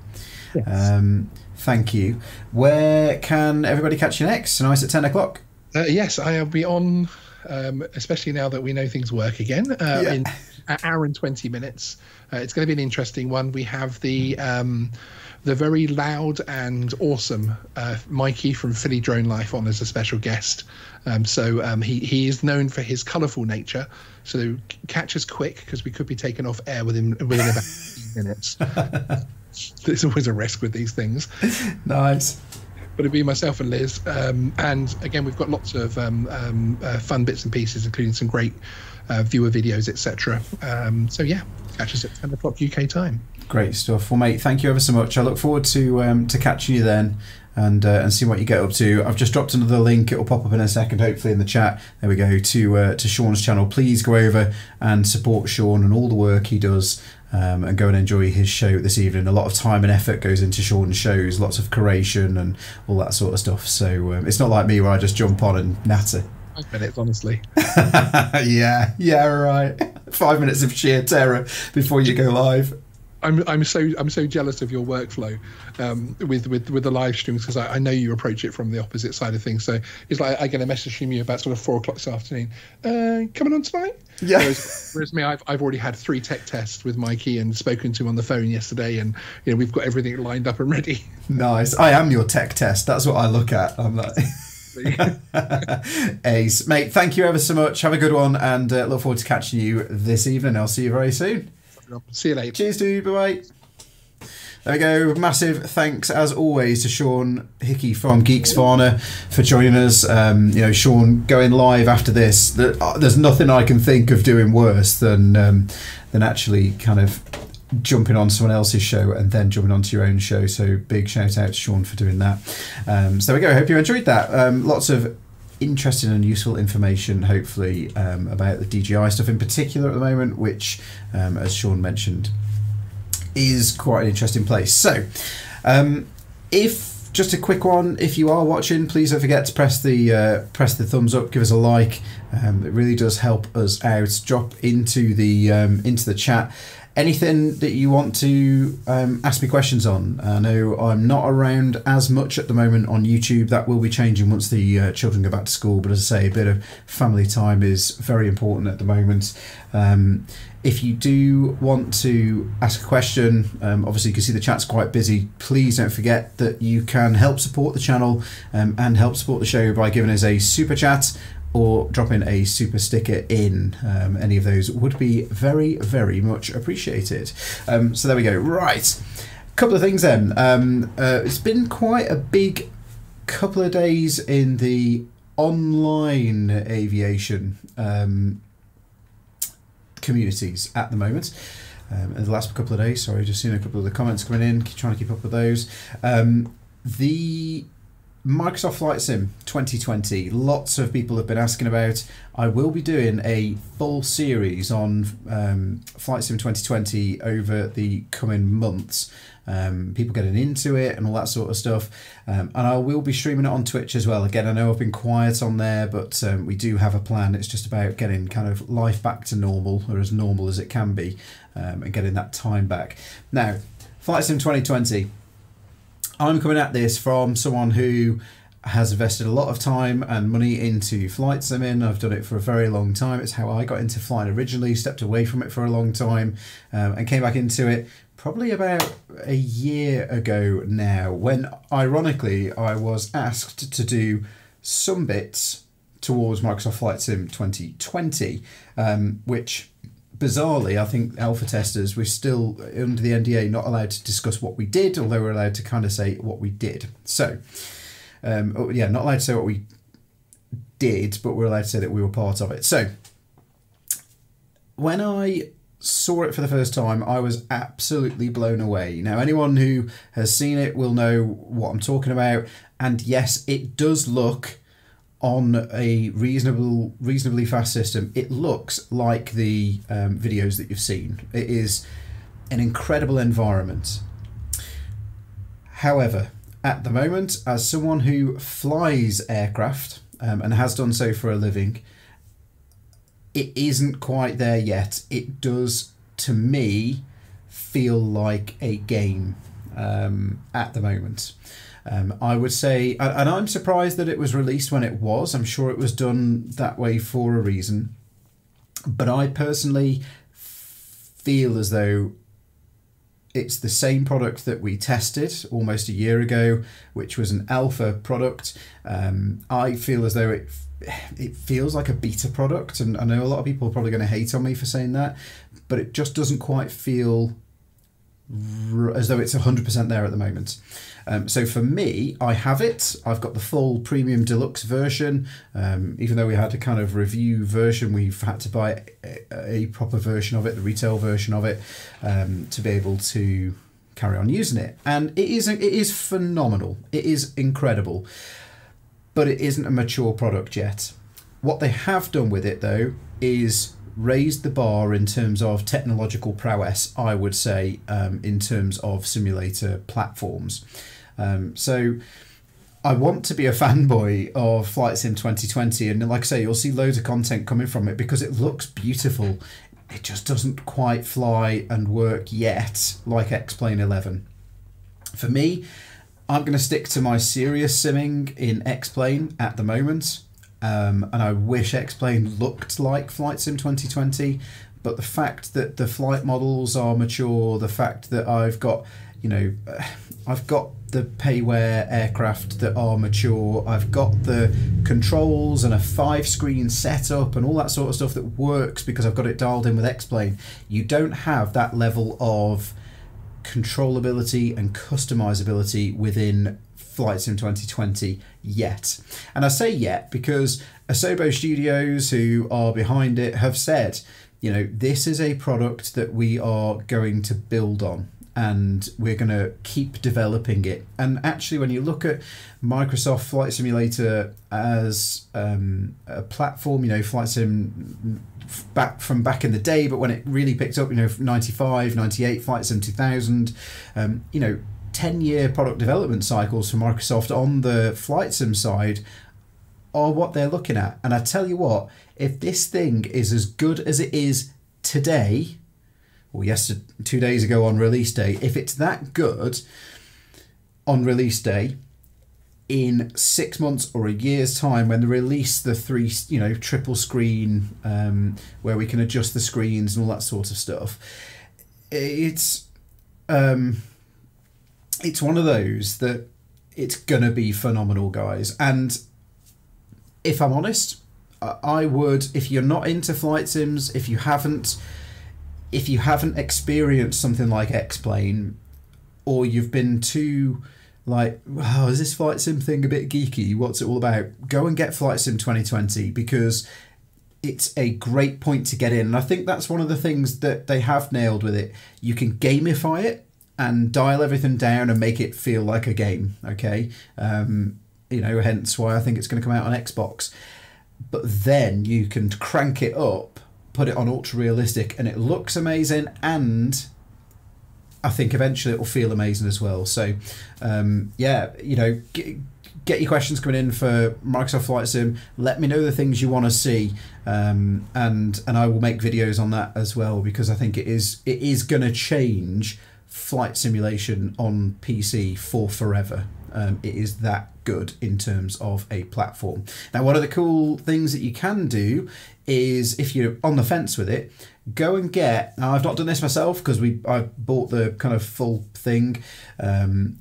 Yes. Um, thank you. Where can everybody catch you next? Tonight at 10 o'clock? Uh, yes, I'll be on, um, especially now that we know things work again, uh, yeah. in an hour and 20 minutes. Uh, it's going to be an interesting one. We have the. Um, the very loud and awesome uh, Mikey from Philly Drone Life on as a special guest. Um, so um, he he is known for his colourful nature. So catch us quick because we could be taken off air within within about minutes. There's always a risk with these things. Nice. But it'd be myself and Liz. Um, and again, we've got lots of um, um, uh, fun bits and pieces, including some great uh, viewer videos, etc. Um, so yeah, catch us at 10 o'clock UK time. Great stuff. Well, mate, thank you ever so much. I look forward to um, to catching you then and uh, and see what you get up to. I've just dropped another link. It will pop up in a second, hopefully in the chat. There we go to uh, to Sean's channel. Please go over and support Sean and all the work he does. Um, and go and enjoy his show this evening. A lot of time and effort goes into Sean's shows, lots of curation and all that sort of stuff. So um, it's not like me where I just jump on and natter. Five minutes, honestly. yeah, yeah, right. Five minutes of sheer terror before you go live. I'm I'm so I'm so jealous of your workflow um, with with with the live streams because I, I, know you approach it from the opposite side of things. So it's like I get a message from you about sort of four o'clock this afternoon. Uh, coming on tonight? Yeah. Whereas, whereas, me, I've I've already had three tech tests with Mikey and spoken to him on the phone yesterday, and you know we've got everything lined up and ready. Nice. I am your tech test. That's what I look at. I'm like. Ace, mate. Thank you ever so much. Have a good one, and uh, look forward to catching you this evening. I'll see you very soon. See you later. Cheers, dude. Bye bye. There we go. Massive thanks, as always, to Sean Hickey from Geeksvana for joining us. Um, you know, Sean going live after this. Uh, there's nothing I can think of doing worse than um, than actually kind of jumping on someone else's show and then jumping onto your own show. So big shout out to Sean for doing that. Um, so there we go. Hope you enjoyed that. Um, lots of interesting and useful information, hopefully, um, about the DJI stuff in particular at the moment, which, um, as Sean mentioned, is quite an interesting place. So, um, if just a quick one, if you are watching, please don't forget to press the uh, press the thumbs up, give us a like. Um, it really does help us out. Drop into the um, into the chat anything that you want to um, ask me questions on. I know I'm not around as much at the moment on YouTube. That will be changing once the uh, children go back to school. But as I say, a bit of family time is very important at the moment. Um, if you do want to ask a question, um, obviously you can see the chat's quite busy. Please don't forget that you can help support the channel um, and help support the show by giving us a super chat or dropping a super sticker in. Um, any of those would be very, very much appreciated. Um, so there we go. Right, a couple of things then. Um, uh, it's been quite a big couple of days in the online aviation um, communities at the moment. Um, in the last couple of days, sorry, just seen a couple of the comments coming in, trying to keep up with those. Um, the Microsoft Flight Sim 2020, lots of people have been asking about. I will be doing a full series on um, Flight Sim 2020 over the coming months. Um, people getting into it and all that sort of stuff. Um, and I will be streaming it on Twitch as well. Again, I know I've been quiet on there, but um, we do have a plan. It's just about getting kind of life back to normal, or as normal as it can be, um, and getting that time back. Now, Flight Sim 2020. I'm coming at this from someone who has invested a lot of time and money into flight simming. I've done it for a very long time. It's how I got into flying originally, stepped away from it for a long time, um, and came back into it probably about a year ago now, when ironically I was asked to do some bits towards Microsoft Flight Sim 2020, um, which bizarrely, I think alpha testers, we're still under the NDA not allowed to discuss what we did, although we're allowed to kind of say what we did. So, um, oh, yeah, not allowed to say what we did, but we're allowed to say that we were part of it. So, when I saw it for the first time, I was absolutely blown away. Now, anyone who has seen it will know what I'm talking about, and yes, it does look on a reasonable, reasonably fast system. It looks like the um, videos that you've seen. It is an incredible environment. However, at the moment, as someone who flies aircraft um, and has done so for a living, it isn't quite there yet. It does, to me, feel like a game um, at the moment. Um, I would say, and I'm surprised that it was released when it was. I'm sure it was done that way for a reason. But I personally feel as though it's the same product that we tested almost a year ago, which was an alpha product. Um, I feel as though it it feels like a beta product, and I know a lot of people are probably going to hate on me for saying that, but it just doesn't quite feel as though it's 100% there at the moment. Um, so for me, I have it. I've got the full premium deluxe version. Um, even though we had a kind of review version, we've had to buy a, a proper version of it, the retail version of it, um, to be able to carry on using it. And it is it is phenomenal. It is incredible but it isn't a mature product yet. What they have done with it, though, is raised the bar in terms of technological prowess, I would say, um, in terms of simulator platforms. Um, so I want to be a fanboy of Flight Sim 2020, and like I say, you'll see loads of content coming from it because it looks beautiful. It just doesn't quite fly and work yet like X Plane 11. For me, I'm going to stick to my serious simming in X Plane at the moment. Um, and I wish X Plane looked like Flight Sim 2020. But the fact that the flight models are mature, the fact that I've got, you know, I've got the payware aircraft that are mature, I've got the controls and a five screen setup and all that sort of stuff that works because I've got it dialed in with X Plane. You don't have that level of controllability and customizability within Flight Sim 2020 yet. And I say yet because Asobo Studios, who are behind it, have said, you know, this is a product that we are going to build on and we're going to keep developing it. And actually, when you look at Microsoft Flight Simulator as um, a platform, you know, Flight Sim back from back in the day, but when it really picked up, you know, 95, 98, Flight Sim 2000, um, you know, 10 year product development cycles for Microsoft on the Flight Sim side are what they're looking at. And I tell you what, if this thing is as good as it is today, or yesterday, two days ago on release day, if it's that good on release day, in six months or a year's time when they release the three you know triple screen um, where we can adjust the screens and all that sort of stuff it's um, it's one of those that it's gonna be phenomenal guys. And if i'm honest i would if you're not into flight sims if you haven't if you haven't experienced something like x-plane or you've been too like, wow, is this Flight Sim thing a bit geeky? What's it all about? Go and get Flight Sim 2020 because it's a great point to get in. And I think that's one of the things that they have nailed with it. You can gamify it and dial everything down and make it feel like a game, okay? Um, you know, hence why I think it's going to come out on Xbox. But then you can crank it up, put it on ultra realistic, and it looks amazing and I think eventually it will feel amazing as well. So, um, yeah, you know, get, get, your questions coming in for Microsoft Flight Sim. Let me know the things you want to see, um, and and I will make videos on that as well because I think it is it is going to change flight simulation on PC for forever. Um, it is that good in terms of a platform. Now, one of the cool things that you can do is if you're on the fence with it, go and get. Now, I've not done this myself because we I bought the kind of full thing. Um,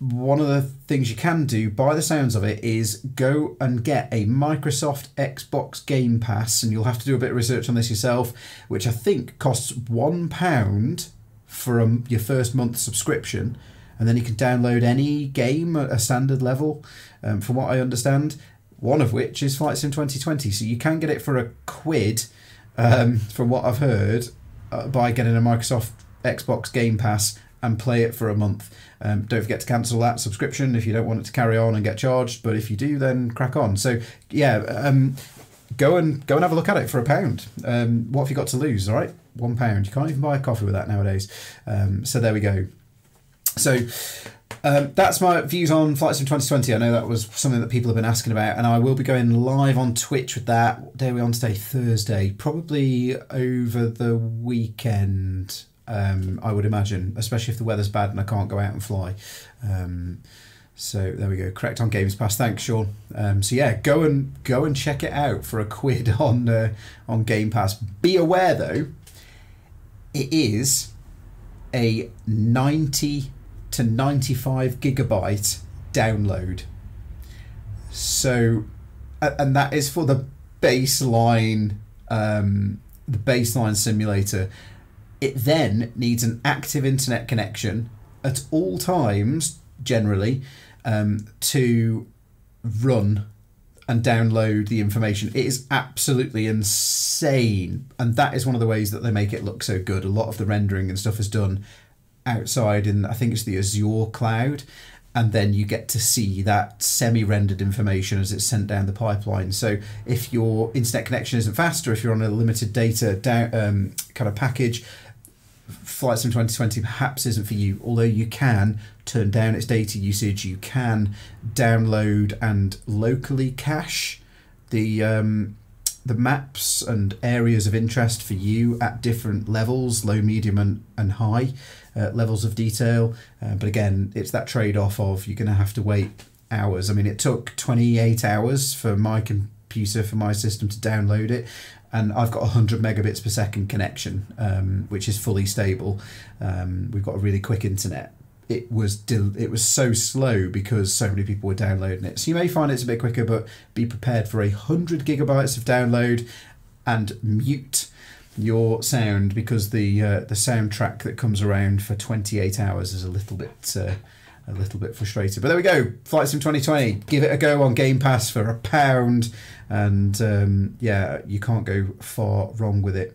one of the things you can do, by the sounds of it, is go and get a Microsoft Xbox Game Pass, and you'll have to do a bit of research on this yourself, which I think costs one pound for a, your first month subscription, and then you can download any game at a standard level. Um, from what I understand, one of which is Flight Sim 2020, so you can get it for a quid um, from what I've heard, uh, by getting a Microsoft Xbox Game Pass and play it for a month. Um, don't forget to cancel that subscription if you don't want it to carry on and get charged. But if you do, then crack on. So yeah, um, go and go and have a look at it for a pound. Um, what have you got to lose? All right, one pound. You can't even buy a coffee with that nowadays. Um, so there we go. So um, that's my views on flights Sim 2020. I know that was something that people have been asking about, and I will be going live on Twitch with that. What day are we on today? Thursday. Probably over the weekend, um, I would imagine, especially if the weather's bad and I can't go out and fly. Um, so there we go. Correct on Games Pass. Thanks, Sean. Um, so yeah, go and go and check it out for a quid on uh, on Game Pass. Be aware though, it is a ninety to 95 gigabyte download. So, and that is for the baseline, um, the baseline simulator. It then needs an active internet connection at all times, generally, um, to run and download the information. It is absolutely insane. And that is one of the ways that they make it look so good. A lot of the rendering and stuff is done outside in I think it's the Azure cloud and then you get to see that semi-rendered information as it's sent down the pipeline. So if your internet connection isn't fast or if you're on a limited data down, um, kind of package, Flight Sim 2020 perhaps isn't for you. Although you can turn down its data usage, you can download and locally cache the um, the maps and areas of interest for you at different levels, low, medium, and, and high uh, levels of detail. Uh, but again, it's that trade off of you're going to have to wait hours. I mean, it took 28 hours for my computer, for my system to download it. And I've got 100 megabits per second connection, um, which is fully stable. Um, we've got a really quick internet it was it was so slow because so many people were downloading it. So you may find it's a bit quicker, but be prepared for a hundred gigabytes of download and mute your sound because the uh, the soundtrack that comes around for 28 hours is a little bit uh, a little bit frustrated. But there we go, Flight Sim 2020. Give it a go on Game Pass for a pound, and um, yeah, you can't go far wrong with it.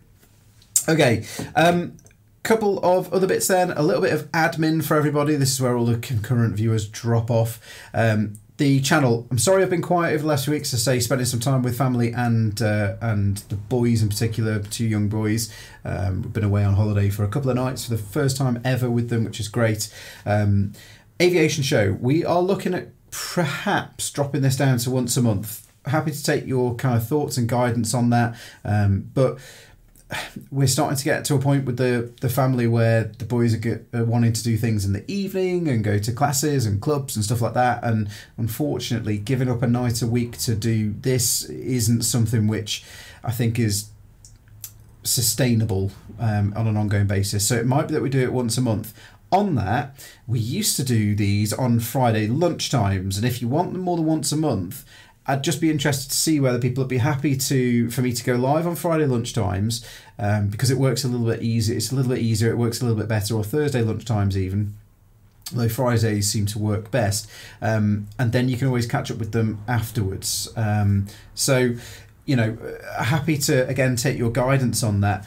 Okay, um, couple of other bits then. A little bit of admin for everybody. This is where all the concurrent viewers drop off. Um, the channel i'm sorry i've been quiet over the last few weeks. To say spending some time with family and uh, and the boys in particular two young boys. Um, we've been away on holiday for a couple of nights for the first time ever with them which is great. Um, aviation show. We are looking at perhaps dropping this down to once a month. Happy to take your kind of thoughts and guidance on that. Um, but we're starting to get to a point with the the family where the boys are, get, are wanting to do things in the evening and go to classes and clubs and stuff like that. And unfortunately, giving up a night a week to do this isn't something which I think is sustainable um, on an ongoing basis. So it might be that we do it once a month. On that, we used to do these on Friday lunchtimes, and if you want them more than once a month, I'd just be interested to see whether people would be happy to for me to go live on Friday lunchtimes um, because it works a little bit easier. It's a little bit easier. It works a little bit better, or Thursday lunchtimes even. Though Fridays seem to work best, um, and then you can always catch up with them afterwards. Um, so, you know, happy to again take your guidance on that.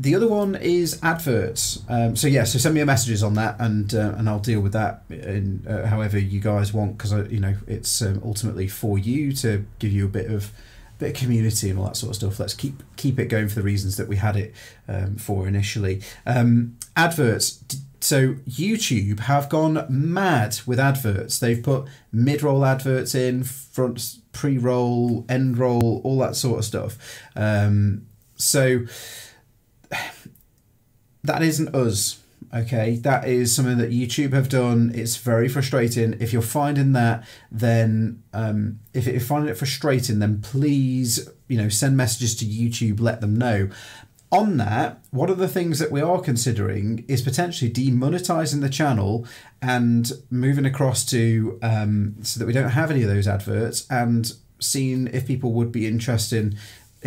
The other one is adverts. Um, so yeah, so send me your messages on that, and uh, and I'll deal with that in uh, however you guys want, because you know it's um, ultimately for you to give you a bit of bit of community and all that sort of stuff. Let's keep keep it going for the reasons that we had it um, for initially. Um, adverts. So YouTube have gone mad with adverts. They've put mid-roll adverts in, front pre-roll, end roll, all that sort of stuff. Um, so that isn't us okay? That is something that youtube have done. It's very frustrating. If you're finding that then um, if you're finding it frustrating then please you know send messages to youtube let them know. On that one of the things that we are considering is potentially demonetizing the channel and moving across to um, so that we don't have any of those adverts and seeing if people would be interested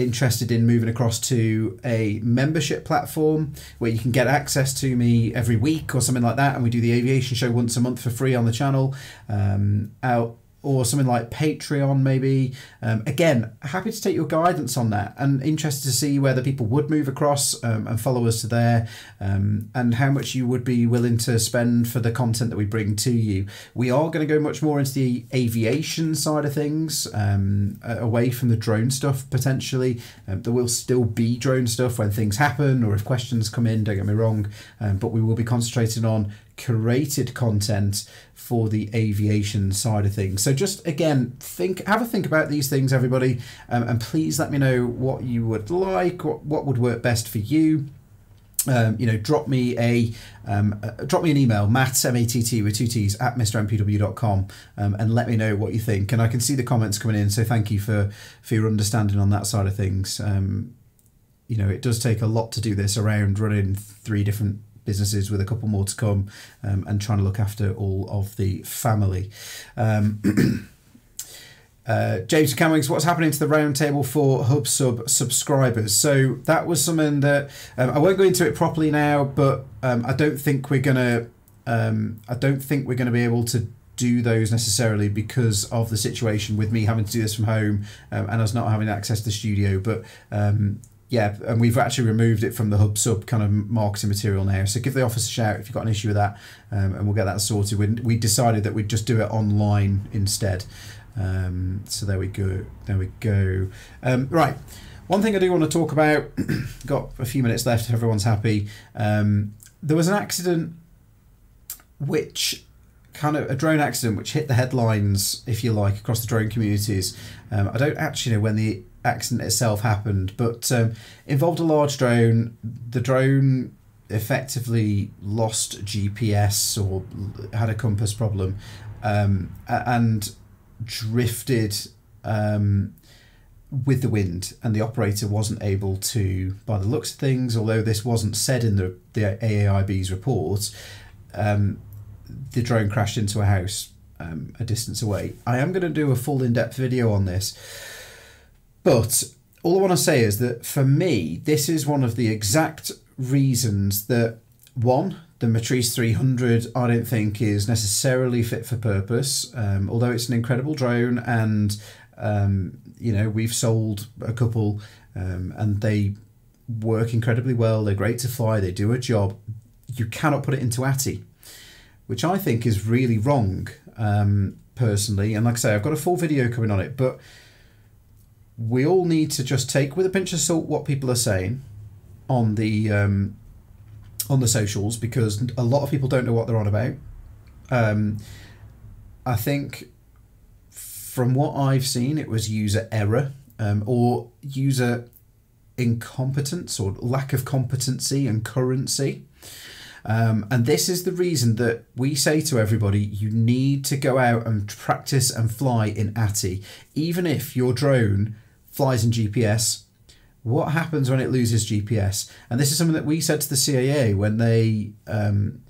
interested in moving across to a membership platform where you can get access to me every week or something like that. And we do the aviation show once a month for free on the channel. Um, out or something like Patreon, maybe. Um, again, happy to take your guidance on that and interested to see whether people would move across um, and follow us to there um, and how much you would be willing to spend for the content that we bring to you. We are going to go much more into the aviation side of things, um, away from the drone stuff potentially. Um, there will still be drone stuff when things happen or if questions come in, don't get me wrong, um, but we will be concentrating on curated content for the aviation side of things. So just again, think, have a think about these things, everybody, um, and please let me know what you would like, what what would work best for you. Um, you know, drop me a um, uh, drop me an email, matt m a t t with two t's at mrmpw.com, um, and let me know what you think. And I can see the comments coming in, so thank you for for your understanding on that side of things. Um, you know, it does take a lot to do this around running three different businesses with a couple more to come um, and trying to look after all of the family. Um, uh, James Cummings, what's happening to the roundtable for Hub Sub subscribers? So that was something that um, I won't go into it properly now, but um, I don't think we're gonna. Um, I don't think we're going to be able to do those necessarily because of the situation with me having to do this from home um, and us not having access to the studio. But um, yeah, and we've actually removed it from the hub sub kind of marketing material now. So give the office a shout if you've got an issue with that, um, and we'll get that sorted. We, we decided that we'd just do it online instead. Um, so there we go. There we go. Um, right. One thing I do want to talk about. got a few minutes left. If everyone's happy. Um, there was an accident, which kind of a drone accident which hit the headlines, if you like, across the drone communities. Um, I don't actually know when the accident itself happened, but um, involved a large drone. The drone effectively lost GPS or had a compass problem um, and drifted um, with the wind, and the operator wasn't able to, by the looks of things, although this wasn't said in the, the AAIB's report, um, the drone crashed into a house um, a distance away. I am going to do a full in depth video on this but all I want to say is that for me, this is one of the exact reasons that one, the Matrice 300, I don't think is necessarily fit for purpose. Um, although it's an incredible drone, and um, you know we've sold a couple, um, and they work incredibly well. They're great to fly. They do a job. You cannot put it into ATTI, which I think is really wrong, um, personally. And like I say, I've got a full video coming on it, but we all need to just take with a pinch of salt what people are saying on the um, on the socials because a lot of people don't know what they're on about. Um, I think from what I've seen, it was user error um, or user incompetence or lack of competency and currency. Um, and this is the reason that we say to everybody you need to go out and practice and fly in ATTI. Even if your drone flies in GPS, what happens when it loses GPS? And this is something that we said to the CAA when they, um,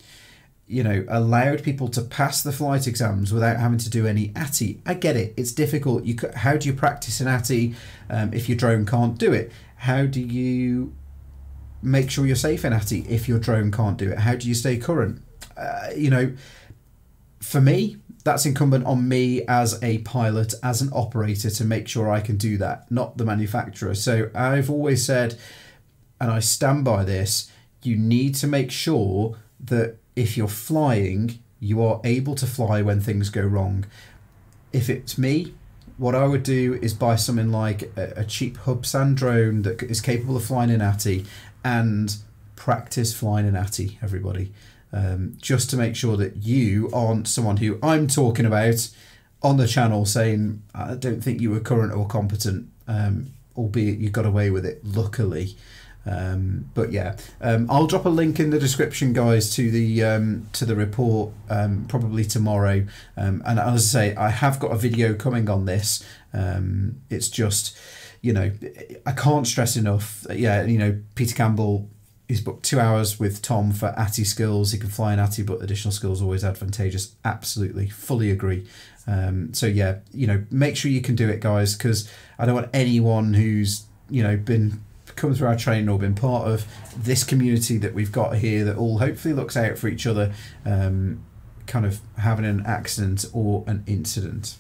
you know, allowed people to pass the flight exams without having to do any ATTI. I get it; it's difficult. You how do you practice an ATTI um, if your drone can't do it? How do you make sure you're safe in ATTI if your drone can't do it? How do you stay current? Uh, you know, for me, that's incumbent on me as a pilot, as an operator, to make sure I can do that, not the manufacturer. So I've always said, and I stand by this, you need to make sure that if you're flying, you are able to fly when things go wrong. If it's me, what I would do is buy something like a, cheap cheap Hubsan drone that is capable of flying in ATTI and practice flying in ATTI, everybody. Um, just to make sure that you aren't someone who I'm talking about on the channel saying, I don't think you were current or competent, um, albeit you got away with it, luckily. Um, but yeah, um, I'll drop a link in the description, guys, to the um, to the report um, probably tomorrow. And as I say, I have got a video coming on this. It's just, you know, I can't stress enough. Yeah, you know, Peter Campbell. He's booked two hours with Tom for ATTI skills. He can fly in ATTI, but additional skills always advantageous. Absolutely, fully agree. Um, so yeah, you know, make sure you can do it, guys, because I don't want anyone who's you know been come through our training or been part of this community that we've got here that all hopefully looks out for each other, um, kind of having an accident or an incident.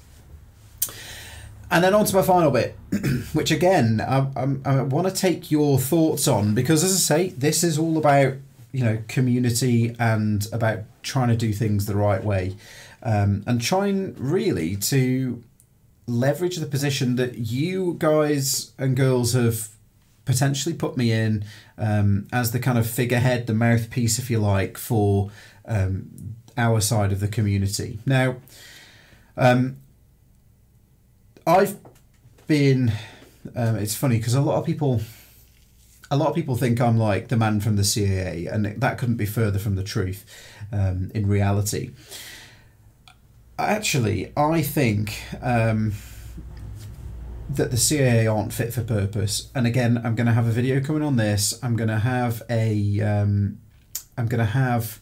And then on to my final bit, which again, I, I, I want to take your thoughts on because, as I say, this is all about you know community and about trying to do things the right way, um, and trying really to leverage the position that you guys and girls have potentially put me in um, as the kind of figurehead, the mouthpiece, if you like, for um, our side of the community. Now, um, I've been. Um, it's funny because a lot of people, a lot of people think I'm like the man from the CAA, and that couldn't be further from the truth. Um, in reality, actually, I think um, that the CAA aren't fit for purpose. And again, I'm going to have a video coming on this. I'm going to have a, um, I'm going to have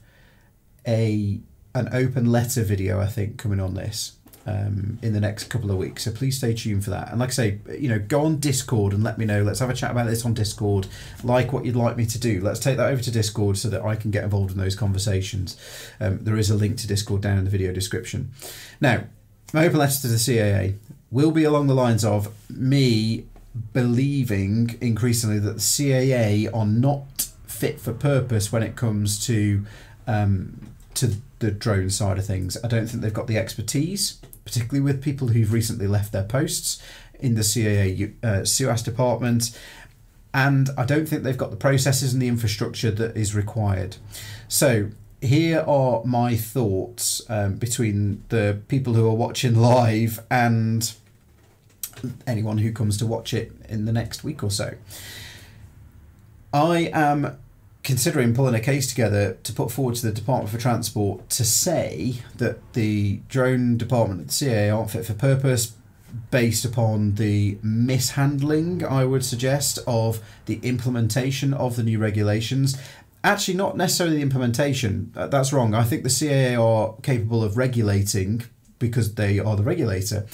a an open letter video. I think coming on this um, in the next couple of weeks. So please stay tuned for that. And like I say, you know, go on Discord and let me know. Let's have a chat about this on Discord. Like what you'd like me to do. Let's take that over to Discord so that I can get involved in those conversations. Um, there is a link to Discord down in the video description. Now, my open letter to the CAA will be along the lines of me believing increasingly that the CAA are not fit for purpose when it comes to um, to the drone side of things. I don't think they've got the expertise particularly with people who've recently left their posts in the CAA uh, SUAS department. And I don't think they've got the processes and the infrastructure that is required. So, here are my thoughts um, between the people who are watching live and anyone who comes to watch it in the next week or so. I am considering pulling a case together to put forward to the Department for Transport to say that the drone department at the CAA aren't fit for purpose based upon the mishandling, I would suggest, of the implementation of the new regulations. Actually, not necessarily the implementation. That's wrong. I think the CAA are capable of regulating because they are the regulator.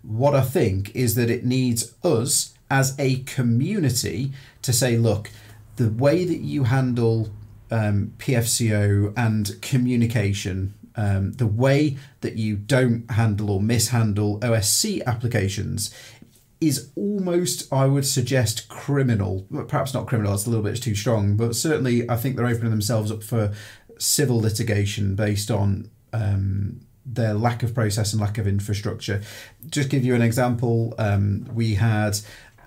What I think is that it needs us as a community to say, look, the way that you handle um, PFCO and communication, um, the way that you don't handle or mishandle OSC applications is almost, I would suggest, criminal. Perhaps not criminal, it's a little bit too strong, but certainly I think they're opening themselves up for civil litigation based on um, their lack of process and lack of infrastructure. Just give you an example, um, we had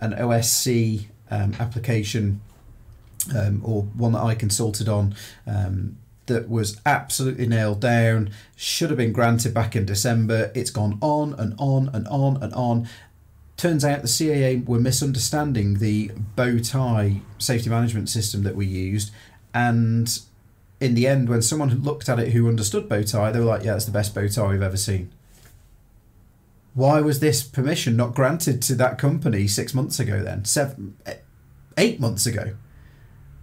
an OSC um, application um, or one that I consulted on um, that was absolutely nailed down, should have been granted back in December. It's gone on and on and on and on. turns out the CAA were misunderstanding the bow tie safety management system that we used, and in the end, when someone looked at it who understood bow tie, they were like, "Yeah, it's the best bow tie we've ever seen." Why was this permission not granted to that company six months ago? Then seven, eight months ago.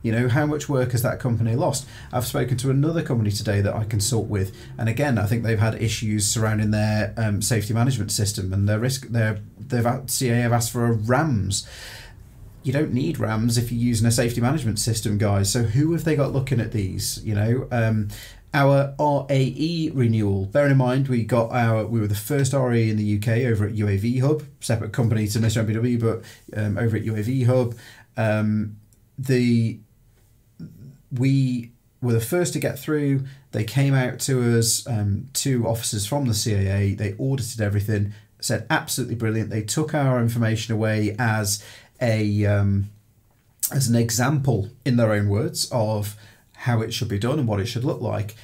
You know, how much work has that company lost? I've spoken to another company today that I consult with, and again, I think they've had issues surrounding their um, safety management system and their risk. Their they've CAA have asked for a RAMS. You don't need RAMS if you're using a safety management system, guys. So who have they got looking at these? You know, um, our RAE renewal. Bear in mind, we got our we were the first RAE in the UK over at UAV Hub, separate company to Mr MPW, but um, over at UAV Hub. Um, the we were the first to get through. They came out to us, um, two officers from the CAA. They audited everything, said absolutely brilliant. They took our information away as a um, as an example, in their own words, of how it should be done and what it should look like.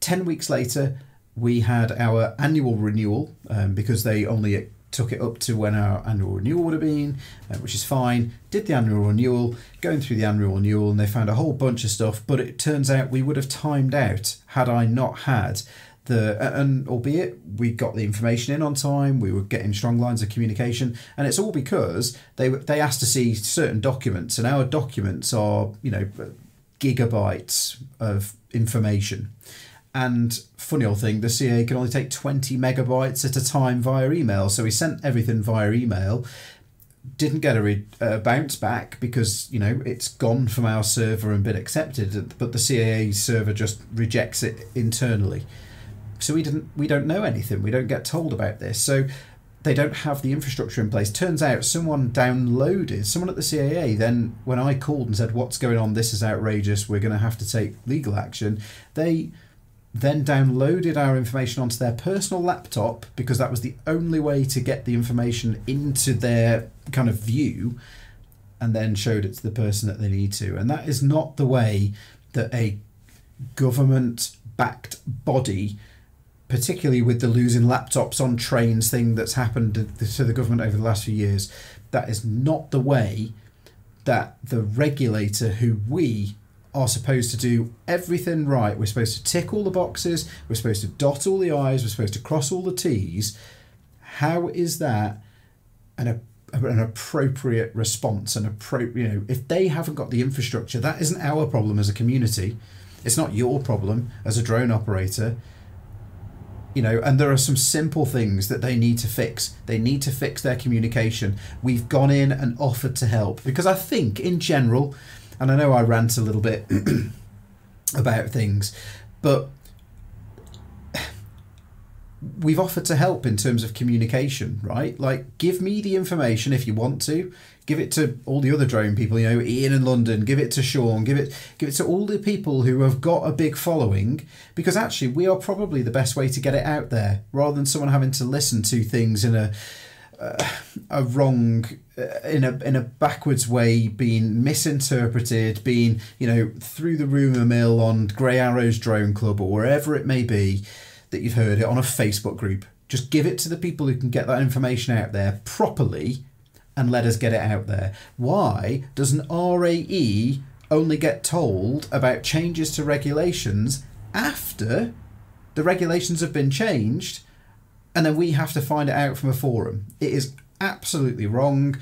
Ten weeks later, we had our annual renewal um, because they only took it up to when our annual renewal would have been, uh, which is fine. Did the annual renewal, going through the annual renewal, and they found a whole bunch of stuff. But it turns out we would have timed out had I not had the and albeit we got the information in on time, we were getting strong lines of communication, and it's all because they they asked to see certain documents, and our documents are you know gigabytes of information. And funny old thing, the CAA can only take 20 megabytes at a time via email. So we sent everything via email, didn't get a, re- a bounce back because, you know, it's gone from our server and been accepted, but the CAA server just rejects it internally. So we didn't we don't know anything. We don't get told about this. So they don't have the infrastructure in place. Turns out someone downloaded, someone at the CAA, then when I called and said, What's going on? This is outrageous. We're going to have to take legal action. They then downloaded our information onto their personal laptop because that was the only way to get the information into their kind of view and then showed it to the person that they need to. And that is not the way that a government backed body, particularly with the losing laptops on trains thing that's happened to the government over the last few years, that is not the way that the regulator who we are supposed to do everything right. We're supposed to tick all the boxes. We're supposed to dot all the I's. We're supposed to cross all the T's. How is that an, an appropriate response? An appropriate, you know, if they haven't got the infrastructure, that isn't our problem as a community. It's not your problem as a drone operator. You know, and there are some simple things that they need to fix. They need to fix their communication. We've gone in and offered to help because I think, in general, and I know I rant a little bit about things, but we've offered to help in terms of communication, right? Like, give me the information if you want to. Give it to all the other drone people, you know, Ian in London. Give it to Sean. Give it, give it to all the people who have got a big following, because actually, we are probably the best way to get it out there, rather than someone having to listen to things in a a wrong uh, Uh, in a in a backwards way being misinterpreted being you know through the rumor mill on grey arrows drone club or wherever it may be that you've heard it on a facebook group just give it to the people who can get that information out there properly and let us get it out there why does an rae only get told about changes to regulations after the regulations have been changed and then we have to find it out from a forum. It is absolutely wrong.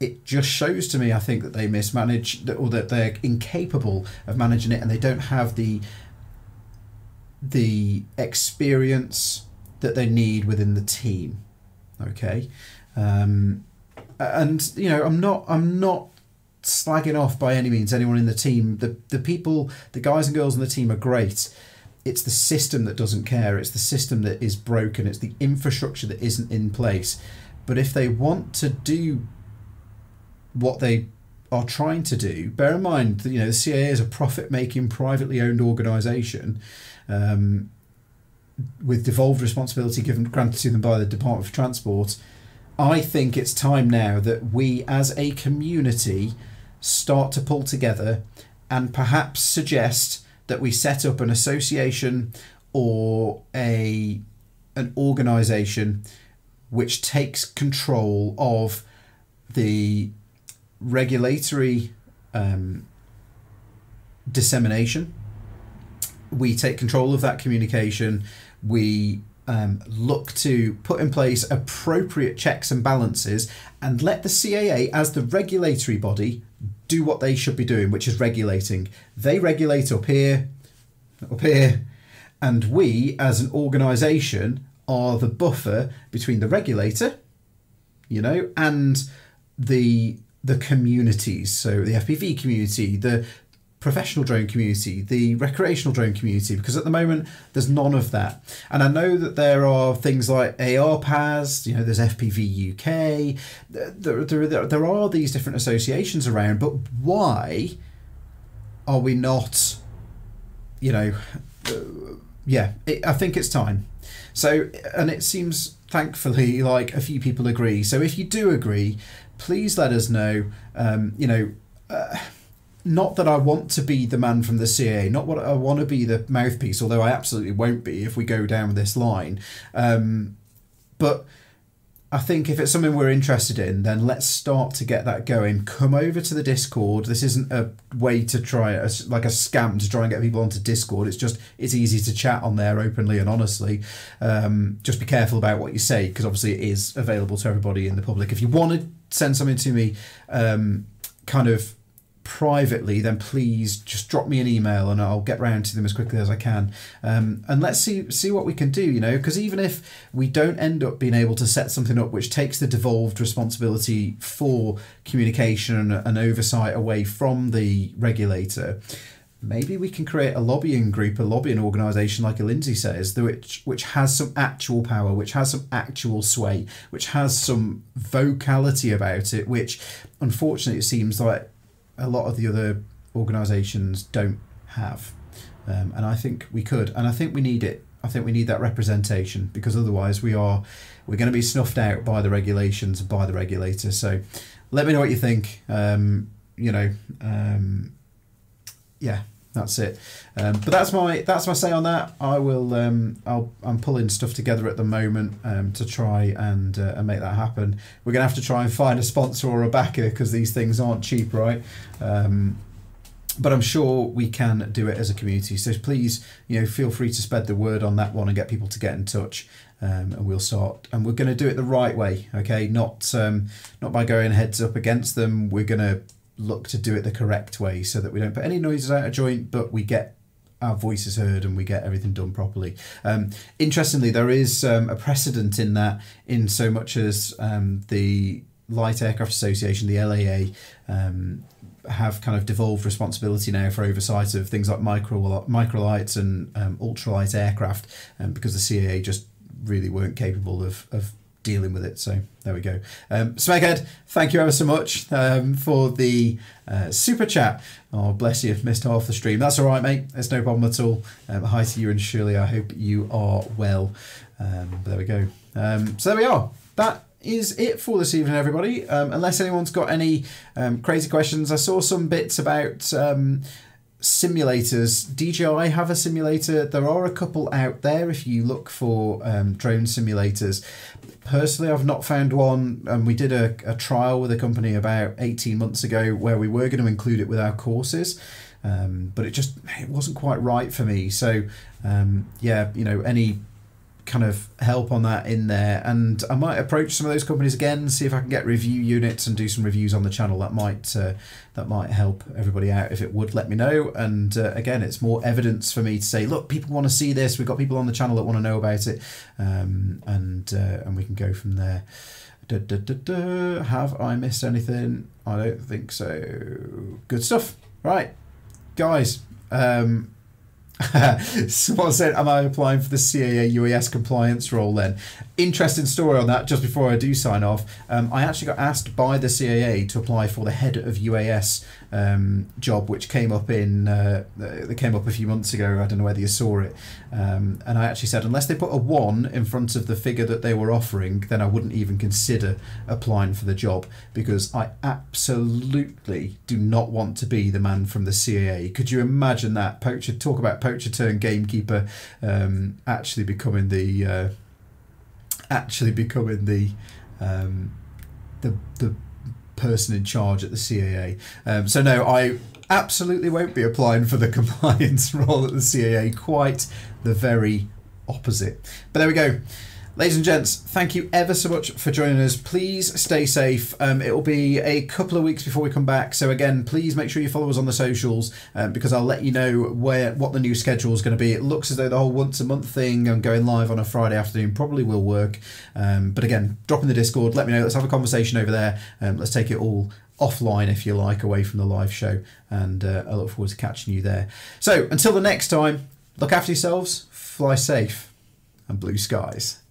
It just shows to me, I think, that they mismanage or that they're incapable of managing it, and they don't have the the experience that they need within the team. Okay, um, and you know, I'm not, I'm not slagging off by any means anyone in the team. The the people, the guys and girls in the team are great it's the system that doesn't care. It's the system that is broken. It's the infrastructure that isn't in place. But if they want to do what they are trying to do, bear in mind that you know the CAA is a profit-making, privately owned organisation. Um, with devolved responsibility given granted to them by the Department of Transport, I think it's time now that we as a community start to pull together and perhaps suggest that we set up an association or a an organization which takes control of the regulatory um, dissemination. We take control of that communication. We um, look to put in place appropriate checks and balances and let the CAA, as the regulatory body, do what they should be doing, which is regulating. They regulate up here, up here, and we, as an organisation, are the buffer between the regulator, you know, and the the communities. So the FPV community, the professional drone community, the recreational drone community, because at the moment there's none of that. And I know that there are things like ARPAS, you know, there's FPV UK, there, there, there, there are these different associations around, but why are we not, you know, uh, yeah, it, I think it's time. So, and it seems thankfully like a few people agree. So if you do agree, please let us know. Um, you know, uh, not that I want to be the man from the CAA, not what I want to be the mouthpiece, although I absolutely won't be if we go down this line. Um, but I think if it's something we're interested in, then let's start to get that going. Come over to the Discord. This isn't a way to try a, like a scam to try and get people onto Discord. It's just it's easy to chat on there openly and honestly. Um, just be careful about what you say because obviously it is available to everybody in the public. If you want to send something to me, um, kind of privately, then please just drop me an email and I'll get round to them as quickly as I can. Um, and let's see see what we can do. You know, because even if we don't end up being able to set something up which takes the devolved responsibility for communication and oversight away from the regulator. Maybe we can create a lobbying group, a lobbying organisation, like Lindsay says, which which has some actual power, which has some actual sway, which has some vocality about it. Which, unfortunately, it seems like a lot of the other organisations don't have. Um, and I think we could, and I think we need it. I think we need that representation because otherwise we are we're going to be snuffed out by the regulations by the regulator. So let me know what you think. Um, you know, um, yeah, that's it. Um, but that's my that's my say on that. I will. Um, I'll, I'm pulling stuff together at the moment um, to try and uh, and make that happen. We're gonna have to try and find a sponsor or a backer because these things aren't cheap, right? Um, but I'm sure we can do it as a community. So please, you know, feel free to spread the word on that one and get people to get in touch. Um, and we'll start. And we're going to do it the right way, okay? Not um, not by going heads up against them. We're going to look to do it the correct way so that we don't put any noises out of joint, but we get our voices heard and we get everything done properly. Um, interestingly, there is um, a precedent in that, in so much as um, the Light Aircraft Association, the LAA, um, have kind of devolved responsibility now for oversight of things like micro microlights and um, ultralight aircraft, um, because the CAA just really weren't capable of, of dealing with it. So there we go. Um, Smeghead, thank you ever so much um, for the uh, super chat. Oh, bless you, if missed half the stream. That's all right, mate. It's no problem at all. Um, hi to you and Shirley. I hope you are well. Um, there we go. Um, so there we are. That is it for this evening, everybody. Um, unless anyone's got any um, crazy questions, I saw some bits about um, simulators. DJI have a simulator. There are a couple out there if you look for um, drone simulators. Personally, I've not found one, and we did a, a trial with a company about 18 months ago where we were going to include it with our courses. Um, but it just it wasn't quite right for me. So um, yeah, you know, any kind of help on that in there. And i might approach some of those companies again see if i can get review units and do some reviews on the channel. That might uh, that might help everybody out if it would let me know. And uh, again it's more evidence for me to say look people want to see this. We've got people on the channel that want to know about it. Um, and uh, and we can go from there. Da, da, da, have i missed anything? I don't think so. Good stuff. Right guys um, Someone said, Am I applying for the CAA UAS compliance role then? Interesting story on that, just before I do sign off. Um, I actually got asked by the CAA to apply for the head of UAS um, job, which came up in uh, that came up a few months ago. I don't know whether you saw it. Um, and I actually said, unless they put a one in front of the figure that they were offering, then I wouldn't even consider applying for the job because I absolutely do not want to be the man from the CAA. Could you imagine that? Poacher, talk about poacher turn gamekeeper, um, actually becoming the. Uh, actually becoming the um, the the person in charge at the CAA. Um, so no, I absolutely won't be applying for the compliance role at the CAA. Quite the very opposite. But there we go. Ladies and gents, thank you ever so much for joining us. Please stay safe. Um, it will be a couple of weeks before we come back. So again, please make sure you follow us on the socials um, because I'll let you know where what the new schedule is going to be. It looks as though the whole once a month thing and going live on a Friday afternoon probably will work. Um, but again, drop in the Discord. Let me know. Let's have a conversation over there. Um, let's take it all offline, if you like, away from the live show. And uh, I look forward to catching you there. So until the next time, look after yourselves, fly safe, and blue skies.